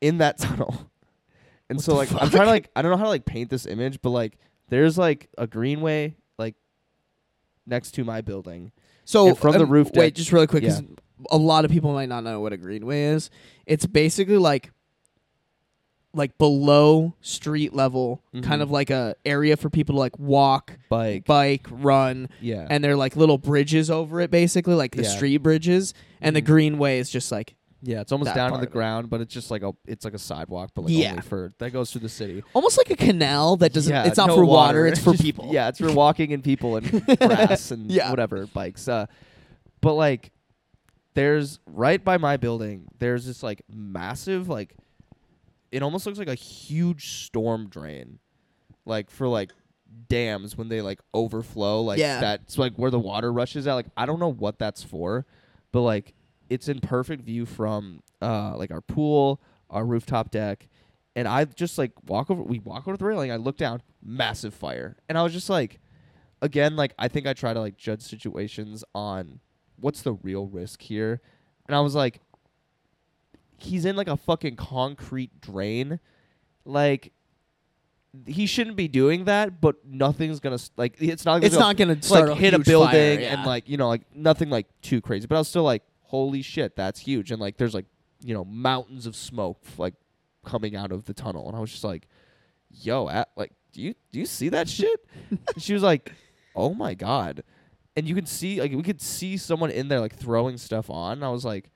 in that [laughs] tunnel. And What so the like I'm trying to like I don't know how to like paint this image, but like there's like a greenway like next to my building. So And from the um, roof wait, just really quick, 'cause Yeah. a lot of people might not know what a greenway is. It's basically like like below street level, Mhm. kind of like a area for people to like walk, Bike. bike, run, yeah. and they're like little bridges over it, basically like the Yeah. street bridges. And the Mhm. greenway is just like yeah, it's almost down on the ground, but it's just like a it's like a sidewalk, but like Yeah. only for that goes through the city. almost like a canal that doesn't. Yeah, it's not no for water. It's for [laughs] Just- people. Yeah, it's for walking and people and [laughs] grass and Yeah. whatever bikes. Uh, but like, there's right by my building. There's this like massive like, it almost looks like a huge storm drain, like for like dams when they like overflow. Like Yeah. that's like where the water rushes out. Like I don't know what that's for, but like it's in perfect view from uh like our pool, our rooftop deck, and I just like walk over. We walk over the railing. I look down, massive fire, and I was just like, again, like I think I try to like judge situations on what's the real risk here, and I was like, he's in like a fucking concrete drain, like. He shouldn't be doing that, but nothing's gonna like. It's not. Gonna It's go- not going to start like hit a building fire, yeah. and like you know like nothing like too crazy but i was still like holy shit that's huge. And like there's like you know mountains of smoke like coming out of the tunnel. And i was just like yo at, like do you do you see that shit? [laughs] And she was like oh my god. And you could see like we could see someone in there like throwing stuff on. And i was like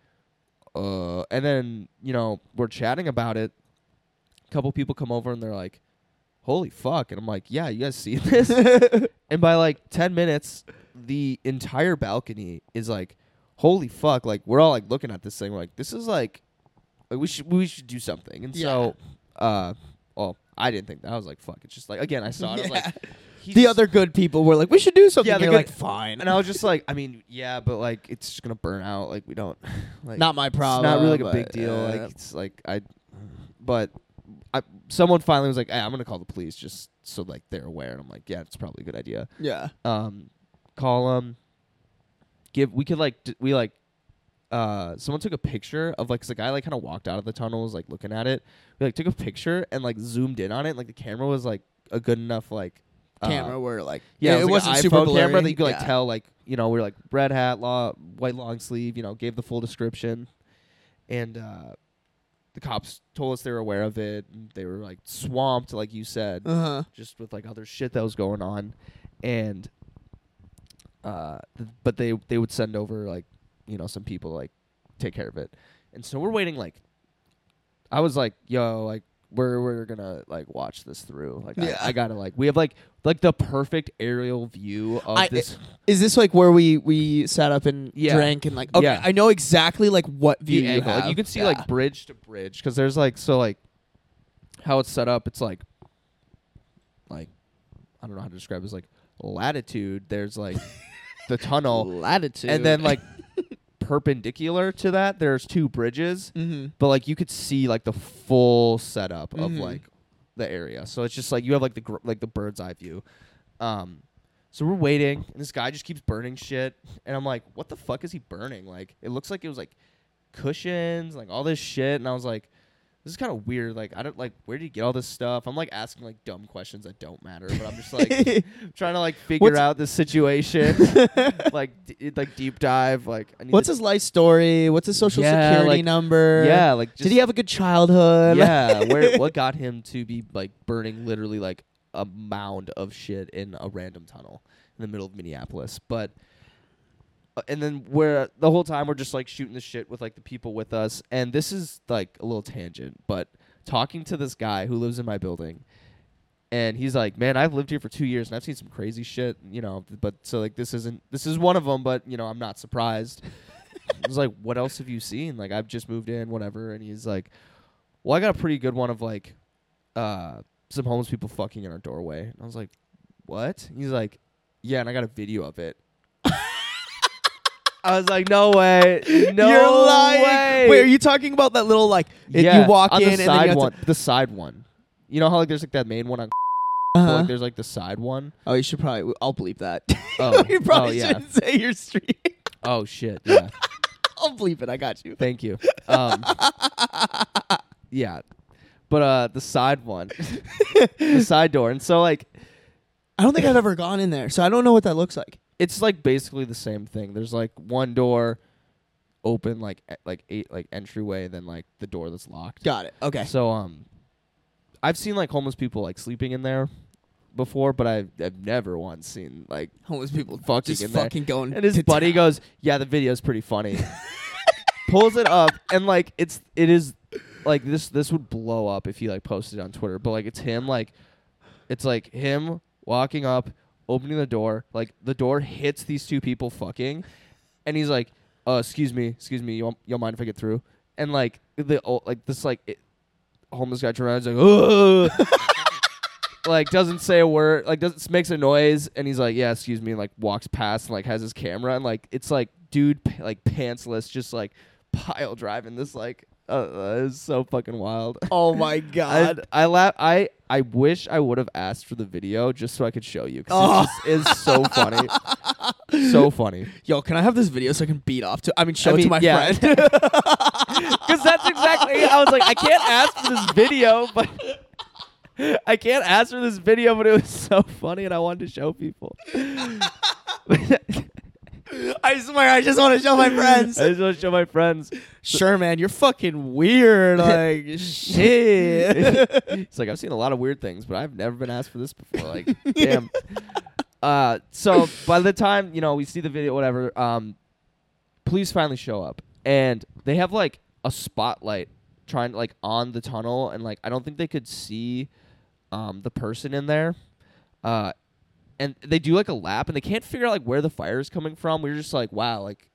uh and then you know we're chatting about it. A couple people come over and they're like holy fuck. And i'm like yeah you guys see this? [laughs] And by like 10 minutes the entire balcony is like holy fuck like we're all like looking at this thing we're like this is like, like we should we should do something and so uh, well, I didn't think that. I was like, fuck. It's just like again, I saw it. I was like, [laughs] he's the other good people were like, we should do something. Yeah, Yeah, the You're good- like, fine. and I was just like, I mean, [laughs] yeah, but like, it's just gonna burn out. Like, we don't. [laughs] Like, Not my problem. It's not really like a big but, deal. uh, like, it's like I, but I, someone finally was like, hey, I'm gonna call the police just so like they're aware. And I'm like, yeah, it's probably a good idea. yeah. um call them give we could like d- we like uh someone took a picture of like 'cause the guy like kind of walked out of the tunnel was like looking at it we like took a picture and like zoomed in on it like the camera was like a good enough like uh, Camera were like, yeah, it, it, was wasn't like super blurry. camera that you could like Yeah. tell like you know we are like red hat law white long sleeve you know gave the full description and uh the cops told us they were aware of it and they were like swamped like you said Uh-huh. just with like other shit that was going on and uh th- but they they would send over like you know some people to, like take care of it and so we're waiting like i was like yo like we're we're gonna like watch this through like Yeah. I, I gotta like we have like like the perfect aerial view of I- this Is this like where we we sat up and Yeah. drank and like? Okay, Yeah. I know exactly like what view the you angle. have. Like you can see Yeah. like bridge to bridge because there's like so like how it's set up. It's like like I don't know how to describe. it. It's like latitude. There's like [laughs] the tunnel, latitude, and then like [laughs] perpendicular to that, there's two bridges. hmm But like you could see like the full setup of Mhm. like the area. So it's just like you have like the gr- like the bird's eye view. Um, so we're waiting, and this guy just keeps burning shit, and I'm like, what the fuck is he burning? Like it looks like it was like cushions, like all this shit, and I was like. This is kind of weird. Like, I don't like. Where did you get all this stuff? I'm like asking like dumb questions that don't matter, but I'm just like [laughs] trying to like figure What's- out this situation, [laughs] like d- like deep dive. Like, I need What's to, his life story? What's his social Yeah, security like- number? yeah, like just Did he have a good childhood? yeah, [laughs] where what got him to be like burning literally like a mound of shit in a random tunnel in the middle of Minneapolis. But and then where the whole time we're just like shooting the shit with like the people with us, and this is like a little tangent, but talking to this guy who lives in my building. And he's like, "Man, I've lived here for two years, and I've seen some crazy shit, you know. But so like, this isn't this is one of them, but you know, I'm not surprised." [laughs] I was like, "What else have you seen? Like, I've just moved in, whatever." And he's like, "Well, I got a pretty good one of like, uh, some homeless people fucking in our doorway." And I was like, "What?" He's like, "Yeah," and I got a video of it. I was like, "No way, no You're lying. way." Wait, are you talking about that little like it- yeah, you walk on in the and side then you have one, to, the side one. You know how like there's like that main one on, but, [laughs] Uh-huh. like there's like the side one. Oh, you should probably. I'll bleep that. Oh, [laughs] you probably oh, yeah. shouldn't say your street. [laughs] Oh shit, yeah. I'll bleep it. I got you. Thank you. Um, yeah, but uh, the side one, the side door, and so like I don't think I've ever gone in there, so I don't know what that looks like. It's like basically the same thing. There's like one door open, like e- like eight like entryway, and then like the door that's locked. Got it. Okay. So um, I've seen like homeless people like sleeping in there before, but I've I've never once seen like. Homeless people Fucking just in there. fucking going. And his to buddy town. goes, "Yeah, the video's pretty funny." [laughs] Pulls it up, and like it's it is like this this would blow up if he like posted it on Twitter. But like it's him like it's like him walking up, opening the door, like the door hits these two people fucking, and he's like, "Uh, excuse me, excuse me, you you mind if I get through?" And like the oh, like this like it, homeless guy turns around, like, [laughs] like doesn't say a word, like doesn't makes a noise, and he's like, "Yeah, excuse me," and like walks past and like has his camera, and like it's like dude p- like pantsless, just like [laughs] pile driving this like uh, uh it's so fucking wild. [laughs] Oh my god. I laugh. I I wish I would have asked for the video just so I could show you Oh. because it is so funny, [laughs] so funny. Yo, can I have this video so I can beat off to? I mean, show I it to my yeah. friend. [laughs] Because that's exactly. I was like, I can't ask for this video, but I can't ask for this video, but it was so funny, and I wanted to show people. I swear, I just want to show my [laughs] friends. I just want to show my friends. sure, man, you're fucking weird. [laughs] Like shit. [laughs] It's like I've seen a lot of weird things, but I've never been asked for this before. Like, damn. Uh, so by the time you know we see the video, whatever, um, police finally show up, and they have like a spotlight trying like on the tunnel, and like I don't think they could see, um, the person in there, uh, and they do like a lap, and they can't figure out like where the fire is coming from. We are just like, wow, like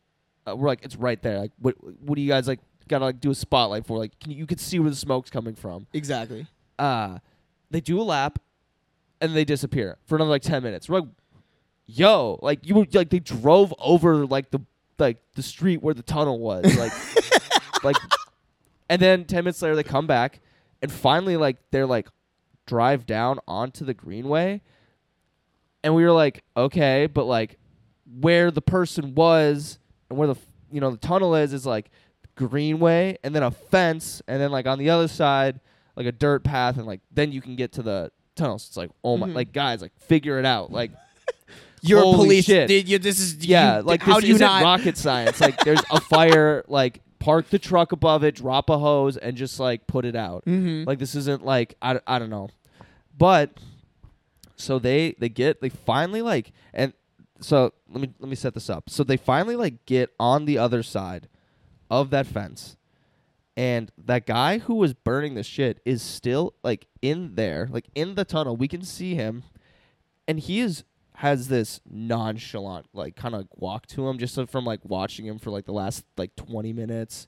uh, we're like it's right there. Like, what what do you guys like? Gotta like do a spotlight for like can you, you could see where the smoke's coming from exactly. uh, they do a lap, and they disappear for another like ten minutes. We're like, yo, like you were like they drove over like the like the street where the tunnel was, [laughs] like like, and then ten minutes later they come back, and finally like they're like drive down onto the greenway, and we were like, okay, but like where the person was and where the you know the tunnel is is like greenway and then a fence and then like on the other side like a dirt path and like then you can get to the tunnel. So it's like oh my Mhm. like guys like figure it out like [laughs] You're a police. shit. Dude, you, this is yeah you- like how this do you isn't not? rocket science like there's a [laughs] fire like park the truck above it drop a hose and just like put it out mm-hmm. like this isn't like I, I don't know but so they they get they finally like and so let me let me set this up. So they finally like get on the other side of that fence and that guy who was burning the shit is still like in there like in the tunnel. We can see him and he is has this nonchalant like kind of walk to him just from like watching him for like the last like 20 minutes.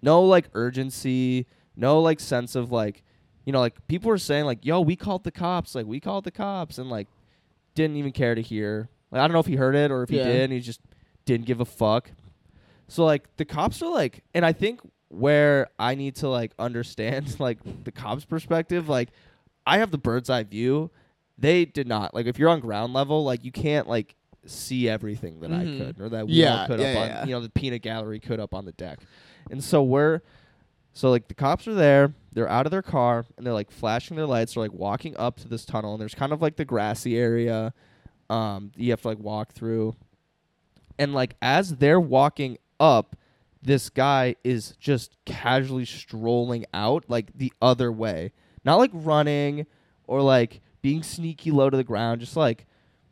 No like urgency no like sense of like you know like people were saying like yo we called the cops like we called the cops and like didn't even care to hear. Like i don't know if he heard it or if he did and he just didn't give a fuck. So like the cops are like and i think where i need to like understand [laughs] like the cops perspective like i have the bird's eye view. They did not. Like if you're on ground level like you can't like see everything that Mhm. i could or that we Yeah, all could yeah, up yeah, on yeah. you know the peanut gallery could up on the deck. And so we're so like the cops are there, they're out of their car and they're like flashing their lights, they're like walking up to this tunnel and there's kind of like the grassy area um you have to like walk through. And like as they're walking up, this guy is just casually strolling out like the other way. Not like running or like being sneaky low to the ground, just like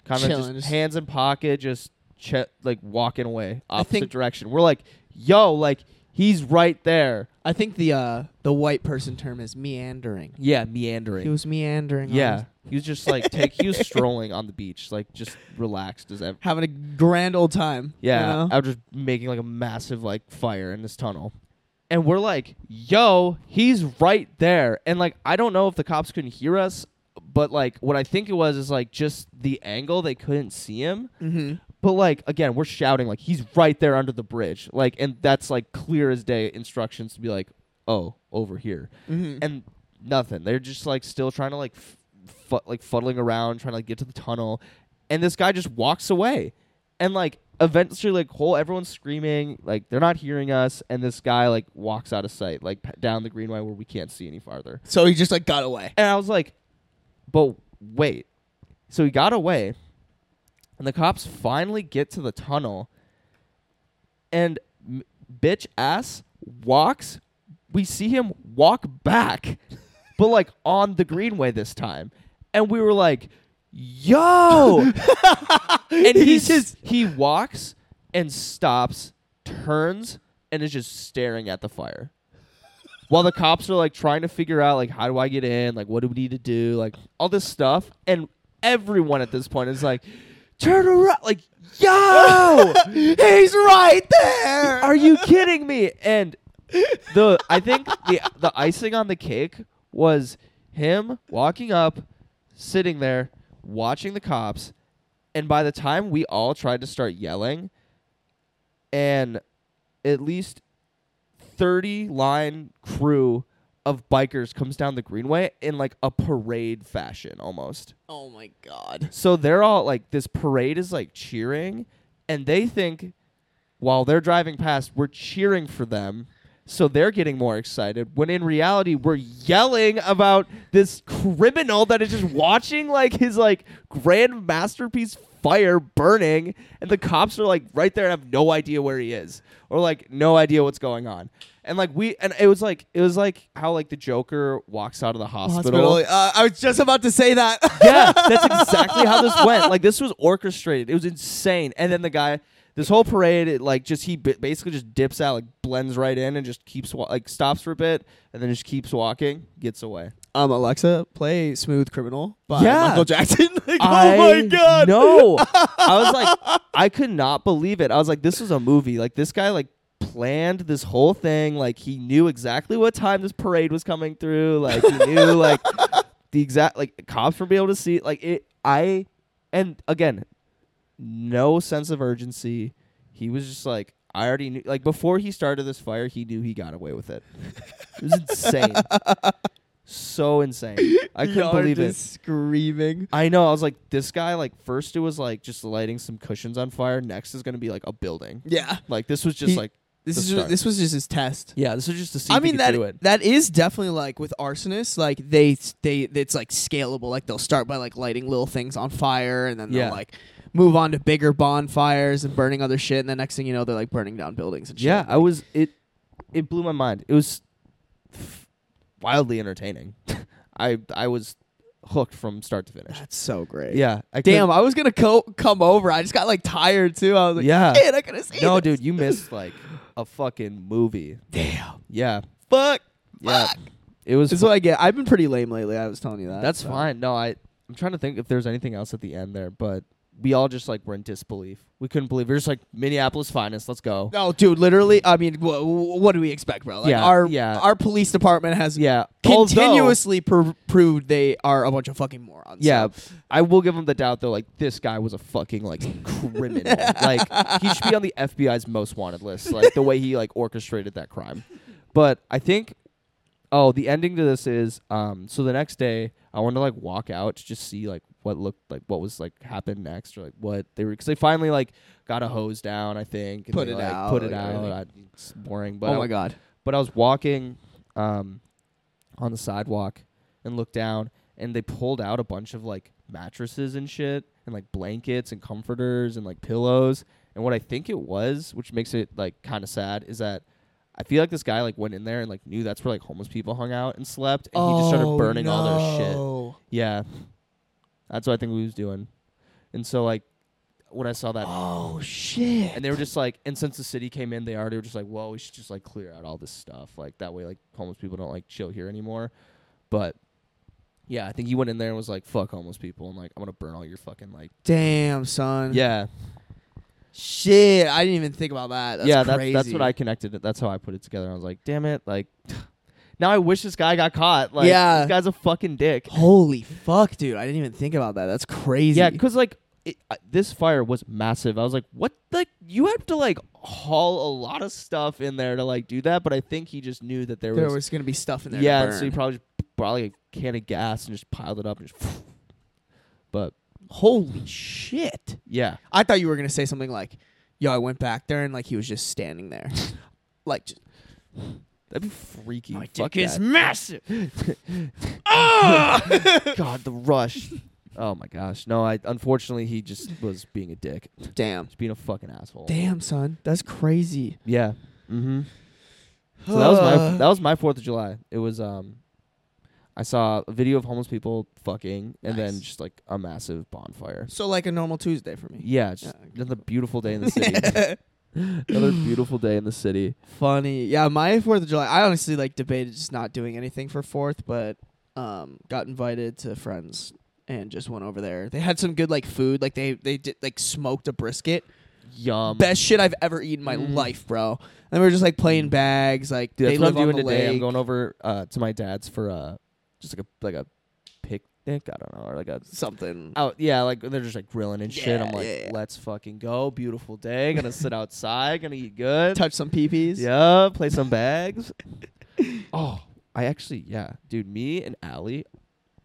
kind of just hands in pocket, just ch- like walking away opposite direction. We're like, yo, like he's right there. I think the uh the white person term is meandering. Yeah, meandering. He was meandering. yeah, he was just like take. He was [laughs] strolling on the beach, like just relaxed as ever. having a grand old time. you Yeah, know? I was just making like a massive like fire in this tunnel, and we're like, "Yo, he's right there!" And like, I don't know if the cops couldn't hear us, but like, what I think it was is like just the angle they couldn't see him. mm-hmm. But like again, we're shouting like he's right there under the bridge, like, and that's like clear as day instructions to be like, "Oh, over here." Mm-hmm. and nothing. They're just like still trying to like f- like fuddling around, trying to like, get to the tunnel, and this guy just walks away, and like eventually like whole everyone's screaming, like they're not hearing us, and this guy like walks out of sight, like p- down the greenway where we can't see any farther. so he just like got away. And I was like, but wait, so he got away, and the cops finally get to the tunnel, and m- bitch ass walks. We see him walk back, [laughs] but like on the greenway this time, and we were like, "Yo!" [laughs] and he's just he walks and stops, turns, and is just staring at the fire. While the cops are like trying to figure out like how do I get in, like what do we need to do, like all this stuff, and everyone at this point is like, turn around, like yo, [laughs] He's right there. are you kidding me? And the I think the the icing on the cake was him walking up, sitting there, watching the cops, and by the time we all tried to start yelling, and at least thirty line crew of bikers comes down the greenway in like a parade fashion almost. Oh my god. So they're all like this parade is like cheering and they think while they're driving past we're cheering for them. So they're getting more excited when in reality we're yelling about this criminal that is just watching like his like grand masterpiece fire burning and the cops are like right there and have no idea where he is or like no idea what's going on. And like we and it was like it was like how like the Joker walks out of the hospital Uh, I was just about to say that. [laughs] yeah, that's [laughs] exactly how this went. Like this was orchestrated. It was insane. And then the guy, this whole parade, it, like just he b- basically just dips out, like blends right in, and just keeps wa- like stops for a bit, and then just keeps walking, gets away. um, Alexa, play "Smooth Criminal" by Yeah. Michael Jackson. [laughs] Like, I oh my god. No, I was like, I could not believe it. I was like, this was a movie. Like this guy, like planned this whole thing. Like he knew exactly what time this parade was coming through. Like he knew [laughs] like the exact like cops were be able to see. Like it. I and again, no sense of urgency. He was just like I already knew. Like before he started this fire, he knew he got away with it. It was insane. [laughs] so insane. I couldn't Y'all believe it. Screaming. I know. I was like, this guy. Like first, it was like just lighting some cushions on fire. Next is gonna be like a building. Yeah. Like this was just He- like This is start. this was just his test. yeah. This was just to see. I mean that do it. that is definitely like with arsonists, like they they it's like scalable. Like they'll start by like lighting little things on fire, and then Yeah. they'll like move on to bigger bonfires and burning other shit. And the next thing you know, they're like burning down buildings and shit. Yeah, I was. It it blew my mind. It was wildly entertaining. [laughs] I I was hooked from start to finish. That's so great. Yeah. I Damn, I was gonna co- come over. I just got like tired too. I was like, Yeah. I could have seen. No, this." dude, you missed like a fucking movie. Damn. Yeah. Fuck. Yeah. Fuck. It was. This is fu- what I get. I've been pretty lame lately. I was telling you that. that's so. fine. No, I. I'm trying to think if there's anything else at the end there, but we all just like were in disbelief. We couldn't believe. We are just like Minneapolis finest. Let's go. No, dude. Literally, I mean, wh- wh- what do we expect, bro? Like Yeah, our yeah. our police department has Yeah. continuously pr- proved they are a bunch of fucking morons. Yeah, I will give him the doubt though. Like this guy was a fucking like criminal. [laughs] like he should be on the FBI's most wanted list. Like the way he like orchestrated that crime. But I think, oh, the ending to this is um. So the next day, I wanted to like walk out to just see like what looked like what was like happened next or like what they were because they finally like got a hose down. I think and Put they, it like, out, Put it like, out. I, it's boring. But oh I- my god. but I was walking um, on the sidewalk and looked down, and they pulled out a bunch of like mattresses and shit, and like blankets and comforters and like pillows. And what I think it was, which makes it like kind of sad, is that I feel like this guy like went in there and like knew that's where like homeless people hung out and slept, and he just started Oh, burning all their shit. Yeah, that's what I think we was doing. And so like when I saw that Oh shit. and they were just like, and since the city came in, they already were just like, well, we should just like clear out all this stuff. Like that way, like homeless people don't like chill here anymore. But yeah, I think he went in there and was like, fuck homeless people. And like, I'm going to burn all your fucking like, Damn, son. yeah. Shit, I didn't even think about that. That's yeah, that's, crazy. that's what I connected. it. That's how I put it together. I was like, damn it. Like, [sighs] now I wish this guy got caught. Like, Yeah. this guy's a fucking dick. Holy fuck, dude! I didn't even think about that. That's crazy. Yeah, because like it, uh, this fire was massive. I was like, what? Like you have to like haul a lot of stuff in there to like do that. But I think he just knew that there, there was, was gonna be stuff in there. yeah. to So he probably just brought like a can of gas and just piled it up and just. [sighs] But Holy shit! yeah, I thought you were gonna say something like, "Yo, I went back there and like he was just standing there, [laughs] like just, that'd be freaky. my Fuck dick is that. massive." [laughs] God, the rush. Oh my gosh, no! I unfortunately he just was being a dick, Damn, just being a fucking asshole. damn, son, that's crazy. Yeah. Mm-hmm. So that was my that was my Fourth of July. It was um, I saw a video of homeless people fucking, and then just like a massive bonfire. So like a normal Tuesday for me. Yeah, it's just Yeah. another beautiful day in the [laughs] city. another beautiful day in the city. Funny. Yeah, my Fourth of July. I honestly like debated just not doing anything for Fourth, but um, got invited to friends and just went over there. They had some good like food. Like they they did like smoked a brisket. Yum. Best shit I've ever eaten in my Mm. life, bro. And we were just like playing bags. Like Dude, they that's what live I'm on doing the today. I'm lake. going over uh to my dad's for uh just like a like a picnic. I don't know, or like a something. out. Yeah, like they're just like grilling and shit. I'm like, yeah, yeah. let's fucking go. Beautiful day. Gonna sit outside. Gonna eat good. Touch some peepees. Yeah, play some bags. [laughs] oh, I actually, yeah, dude. Me and Allie.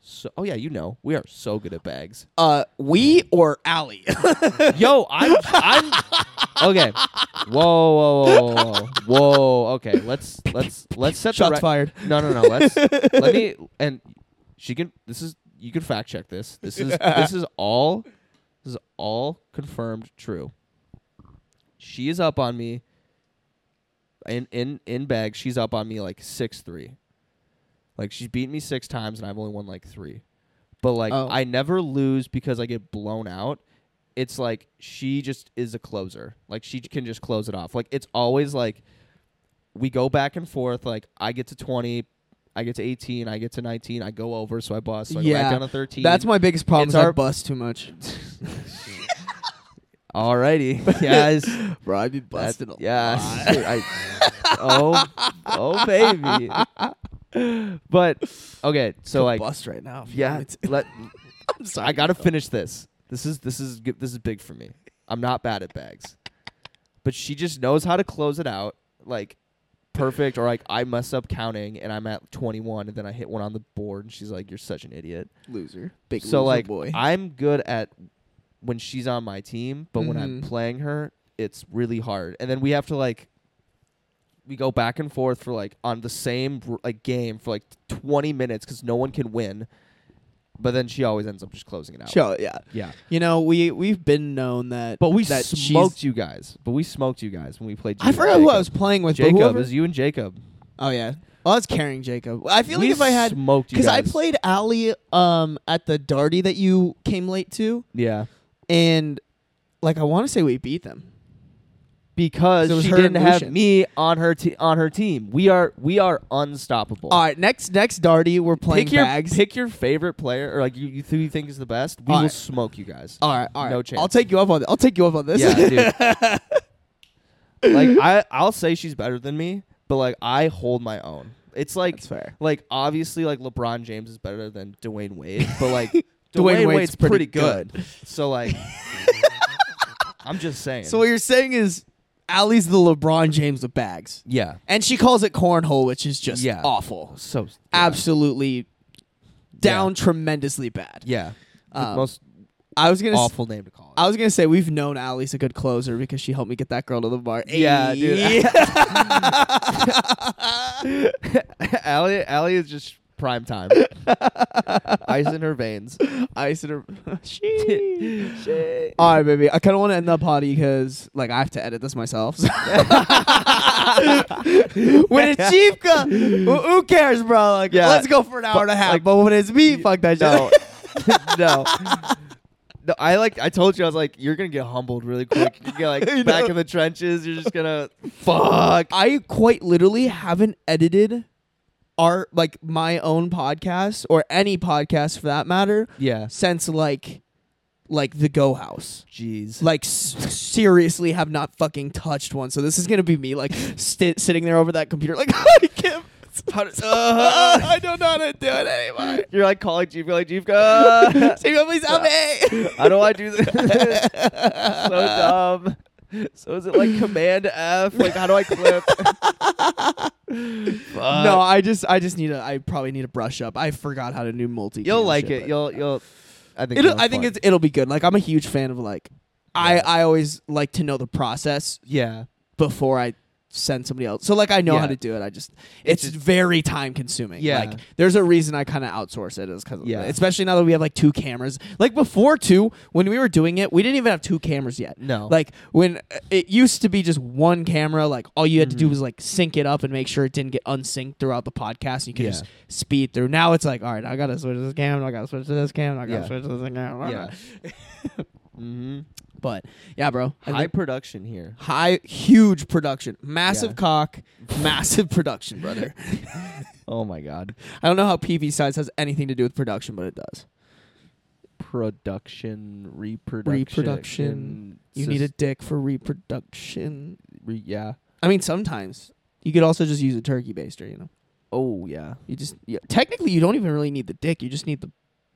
So, oh yeah, you know, we are so good at bags. Uh, we or Allie? [laughs] Yo, I'm, I'm. Okay. Whoa, whoa, whoa, whoa, whoa. Okay, let's let's let's set the Shots rec- fired. No, no, no. Let's [laughs] let me and she can. This is you can fact check this. This is this is all. This is all confirmed true. She is up on me. In in in bag, she's up on me like six three. Like she's beaten me six times and I've only won like three. But like Oh. I never lose because I get blown out. It's like she just is a closer. Like she can just close it off. Like it's always like we go back and forth. Like I get to twenty, I get to eighteen, I get to nineteen, I go over, so I bust, so I go Yeah, back down to thirteen. That's my biggest problem. It's Is I our- bust too much. [laughs] Alrighty, yes. [laughs] Bro, I'd be That- a yeah. lot. [laughs] I, oh, oh, baby. [laughs] But okay, so like, bust right now. yeah. Let [laughs] I'm [laughs] sorry. I gotta finish this. This is this is this is big for me. I'm not bad at bags, but she just knows how to close it out like perfect. Or like I mess up counting and I'm at 21 and then I hit one on the board and she's like, "You're such an idiot." loser. Big so loser like boy. I'm good at when she's on my team, but when I'm Mhm. playing her, it's really hard. And then we have to like we go back and forth for like on the same like game for like 20 minutes cuz no one can win. But then she always ends up just closing it out. Show, yeah. Yeah. You know, we we've been known that But we that smoked you guys. But we smoked you guys when we played I Jacob. forgot who I was playing with. Jacob, whoever- it was you and Jacob. Oh yeah. Well, I was carrying Jacob. I feel we like if I had smoked you because I played Allie um at the Darty that you came late to, Yeah. and like I want to say we beat them. Because was she didn't have me on her te- on her team. We are we are unstoppable. All right, next next Darty we're playing pick your bags. pick your favorite player or like you, you who you think is the best. We All will right. smoke you guys. all right, all right. no chance. I'll take you up on it. I'll take you up on this. Yeah, dude. [laughs] like I I'll say she's better than me, but like I hold my own. It's like That's fair. like obviously like LeBron James is better than Dwyane Wade, but like [laughs] Dwyane Dwyane, Wade's Wade's pretty pretty, good. good. So like [laughs] I'm just saying. So what you're saying is Allie's the LeBron James of bags, yeah. and she calls it cornhole, which is just Yeah. awful. So yeah. Absolutely down tremendously bad. Yeah. The Um, most I was gonna. s- awful name to call it. I was gonna say we've known Allie's a good closer because she helped me get that girl to the bar. Yeah, Ayy. [laughs] [laughs] Allie, Allie is just prime time. [laughs] Ice in her veins. Ice in her. [laughs] Sheesh. All right, baby. I kind of want to end the potty because, like, I have to edit this myself. [laughs] when it's Chiefka, who, who cares, bro? Like, Yeah. let's go for an hour But, and a half. like, but when it's me, fuck that No, shit. no, no. I like. I told you I was like, you're gonna get humbled really quick. You get like know. back in the trenches. You're just gonna fuck. I quite literally haven't edited our like my own podcast or any podcast for that matter Yeah. since like like the Go House. Jeez. like s- seriously have not fucking touched one. So this is gonna be me like sti- sitting there over that computer like [laughs] I can't. [laughs] Uh-huh. [laughs] I don't know how to do it anymore. You're like calling Jeevka, like Jeevka. Say, please help me. How do I do this? so dumb. So is it like Command F? Like how do I clip? No, I just I just need to. I probably need to brush up. I forgot how to do multi. you'll like it. You'll you'll. I think. It'll, I think fun. it's it'll be good. Like I'm a huge fan of like. I I always like to know the process yeah. before I send somebody else. So like I know how to do it. I just it's, It's just- very time consuming. Yeah. Like there's a reason I kind of outsource it is because Yeah. especially now that we have like two cameras. Like before too, when we were doing it, we didn't even have two cameras yet. No. Like when uh, it used to be just one camera, like all you had to do Mhm. was like sync it up and make sure it didn't get unsynced throughout the podcast. And you could Yeah. just speed through. Now it's like, all right, I gotta switch to this camera, I gotta switch to this camera, I gotta Yeah. switch to this camera. yeah. [laughs] mm-hmm. But yeah, bro. I High think- production here. high huge production massive Yeah. cock massive [laughs] production brother [laughs] Oh my god. i don't know how pv size has anything to do with production but it does Production, reproduction. reproduction you need a dick for reproduction Re- yeah. i mean sometimes you could also just use a turkey baster you know Oh yeah. you just yeah, technically you don't even really need the dick you just need the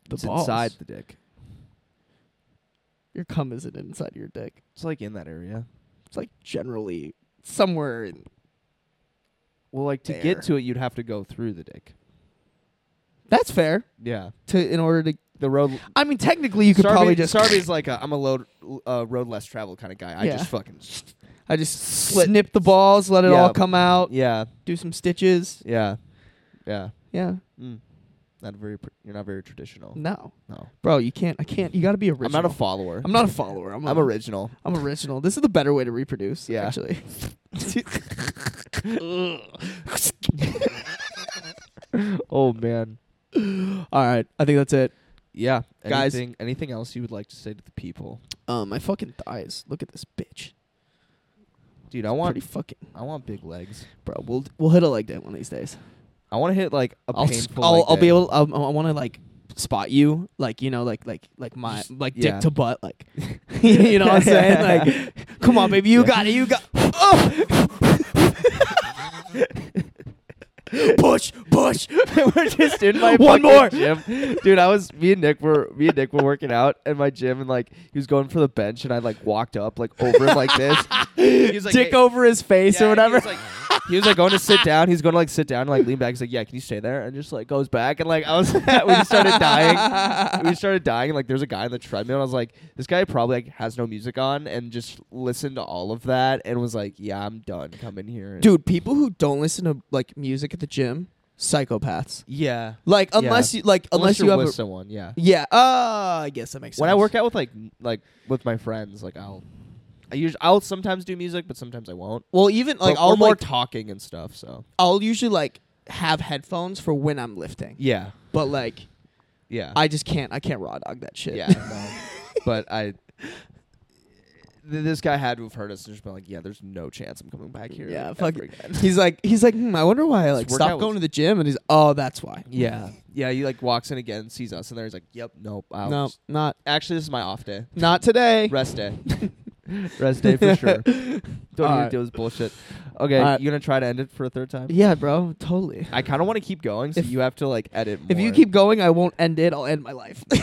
the It's balls inside the dick. Your cum isn't inside your dick It's like in that area. it's like generally somewhere in Well, like to There. get to it, you'd have to go through the dick. that's fair Yeah. to in order to The road. i mean technically you could probably just Sarby's like a, I'm a load, uh, road less traveled kind of guy. I Yeah. just fucking. i just snip the balls let it Yeah. all come out Yeah. do some stitches Yeah. Yeah. yeah Mm. Not very. pr- You're not very traditional. No, No. bro, you can't. I can't. You got to be original. I'm not a follower. I'm not a follower. I'm, I'm a, original. I'm original. This is the better way to reproduce. Yeah. actually. [laughs] Oh man. All right, I think that's it. Yeah. Guys. Anything, anything else you would like to say to the people, Um, my fucking thighs. Look at this bitch. dude? I want. Pretty fucking, I want big legs. bro. We'll we'll hit a leg day one of these days. I want to hit like a I'll s- painful. I'll, leg I'll be able. I'll, I want to like spot you, like you know, like like like my like yeah. dick to butt, like [laughs] [laughs] you know what I'm saying? [laughs] Like, come on, baby, you Yeah. got it, you got. Oh! push, push. we're just in my One fucking more. gym, dude. I was me and Nick were me and Nick were working out in my gym, and like he was going for the bench, and I like walked up like over him like this. He was like, dick "Hey." over his face Yeah, or whatever. He was, like, he was like going to sit down. He's going to like sit down and like lean back. He's like, "Yeah, can you stay there?" And just like goes back, and like I was, [laughs] we just started dying. We started dying, and like there's a guy on the treadmill. And I was like, this guy probably like has no music on, and just listened to all of that, and was like, "Yeah, I'm done. Come in here, and- Dude, people who don't listen to like music at the gym, psychopaths. Yeah, Like unless you like unless, unless, you you're have with a, someone, yeah. yeah. Uh, I guess that makes sense. When I work out with like n- like with my friends, like I'll. I usually I'll sometimes do music, but sometimes I won't. well, even like But I'll we're more like talking and stuff. So I'll usually like have headphones for when I'm lifting, yeah, but like yeah. I just can't I can't raw dog that shit. Yeah, [laughs] no. but I. th- This guy had to have heard us and just been like, "Yeah, there's no chance I'm coming back here." Yeah, fuck ever again." He's like he's like hmm, I wonder why I like This workout stopped going was- to the gym and he's oh that's why. yeah, yeah. He like walks in again, sees us, and there he's like, "Yep, nope." I'll No, just- not actually, this is my off day, not today. rest day, [laughs] [laughs] rest day for sure. [laughs] Don't even Alright. do this bullshit. Okay, Alright. you gonna try to end it for a third time? Yeah, bro, totally. I kind of want to keep going, so If- you have to like edit. If you keep going, I won't end it. I'll end my life. [laughs]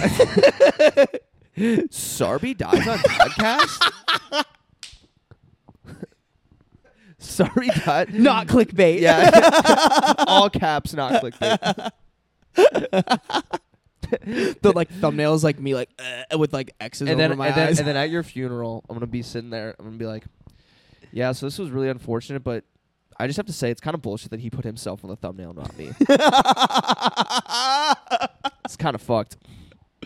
Sarby dies on podcast. Sorry, died. not clickbait. Yeah. All caps, not clickbait. [laughs] the like thumbnails like me like uh, with like X's And over then, my and then, eyes. and then at [laughs] your funeral, I'm gonna be sitting there. I'm gonna be like, "Yeah, so this was really unfortunate, but I just have to say it's kind of bullshit that he put himself on the thumbnail, not me. [laughs] it's kind of fucked.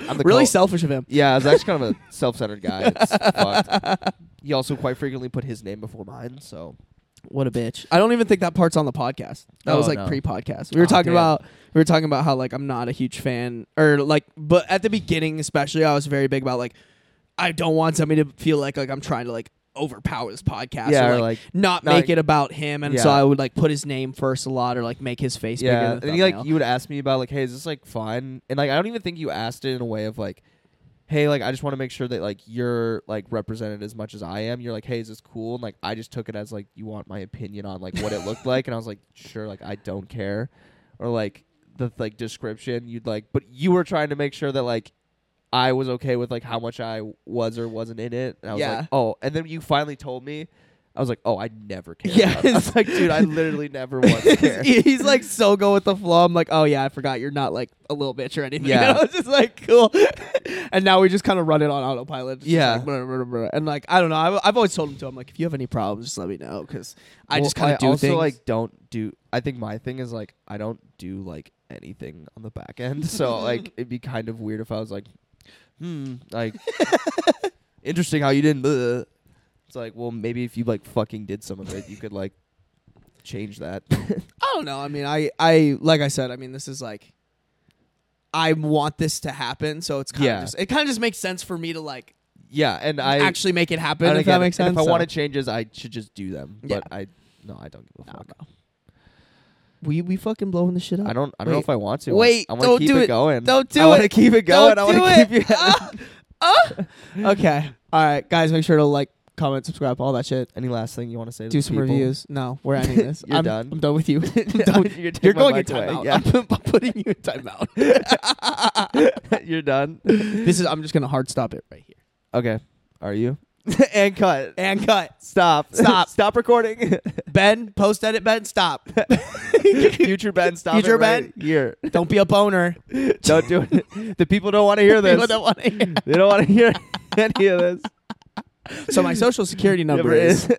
I'm the really selfish of him. Yeah, I was actually kind of a self-centered guy. It's fucked. He also quite frequently put his name before mine, so What a bitch. I don't even think that part's on the podcast. That Oh, was like no. pre-podcast. We were Oh, talking damn. about we were talking about how like I'm not a huge fan or like but at the beginning especially I was very big about like I don't want somebody to feel like like I'm trying to like overpower this podcast yeah, or or like, like not not- make it about him and so I would like put his name first a lot or like make his face yeah, bigger and you like you would ask me about like, hey, is this like fine? And like I don't even think you asked it in a way of like, hey, like I just want to make sure that like you're like represented as much as I am. You're like, hey, is this cool? And like I just took it as like you want my opinion on like what it looked like, and I was like, sure, like I don't care, or like the like description you'd like, but you were trying to make sure that like. I was okay with like how much I was or wasn't in it. And I was Yeah. like, oh, and then you finally told me. I was like, oh, I never care. Yeah, that. [laughs] Like, dude, I literally never once [laughs] care. He's like so go with the flow. I'm like, oh yeah, I forgot you're not like a little bitch or anything. [laughs] Yeah. you know? it's just like cool. and now we just kind of run it on autopilot. Yeah. like, blah, blah, blah, blah. and like I don't know. I've, I've always told him to. I'm like, if you have any problems, just let me know because I Well, just kind of do also things. like don't do. I think my thing is like I don't do like anything on the back end, so like it'd be kind of weird if I was like, hmm, like interesting how you didn't. bleh." It's like, well, maybe if you like fucking did some of it, you could like change that. [laughs] I don't know. I mean, I I like I said. I mean, this is like. I want this to happen, so it's kind Yeah. of just it kind of just makes sense for me to like yeah, and I actually make it happen. and If again, that makes and sense. If I so. wanted changes, I should just do them. Yeah. But I no, I don't give a fuck. we we fucking blowing the shit up. I don't. I don't know Wait. if I want to. Wait, I want to don't keep do it, going. Don't do it. I want to it. keep it going. I Don't want do to keep it. you. Ah, ah. okay. All right, guys. Make sure to like, comment, subscribe, all that shit. Any last thing you want to say? to Do some people? reviews. No, we're ending [laughs] this. You're I'm done? I'm done with you. [laughs] I'm You're done. taking You're going in timeout. Yeah. I'm, I'm putting you in timeout. [laughs] You're done. this is. I'm just gonna hard stop it right here. Okay. Are you? and cut. And cut. Stop. Stop. stop recording. Ben, post edit. Ben, stop. Future Ben, stop. Future it right Ben? Here. Don't be a boner. Don't do it. The people don't want to hear this. People don't wanna hear. they don't want to hear any of this. So my [laughs] social security number is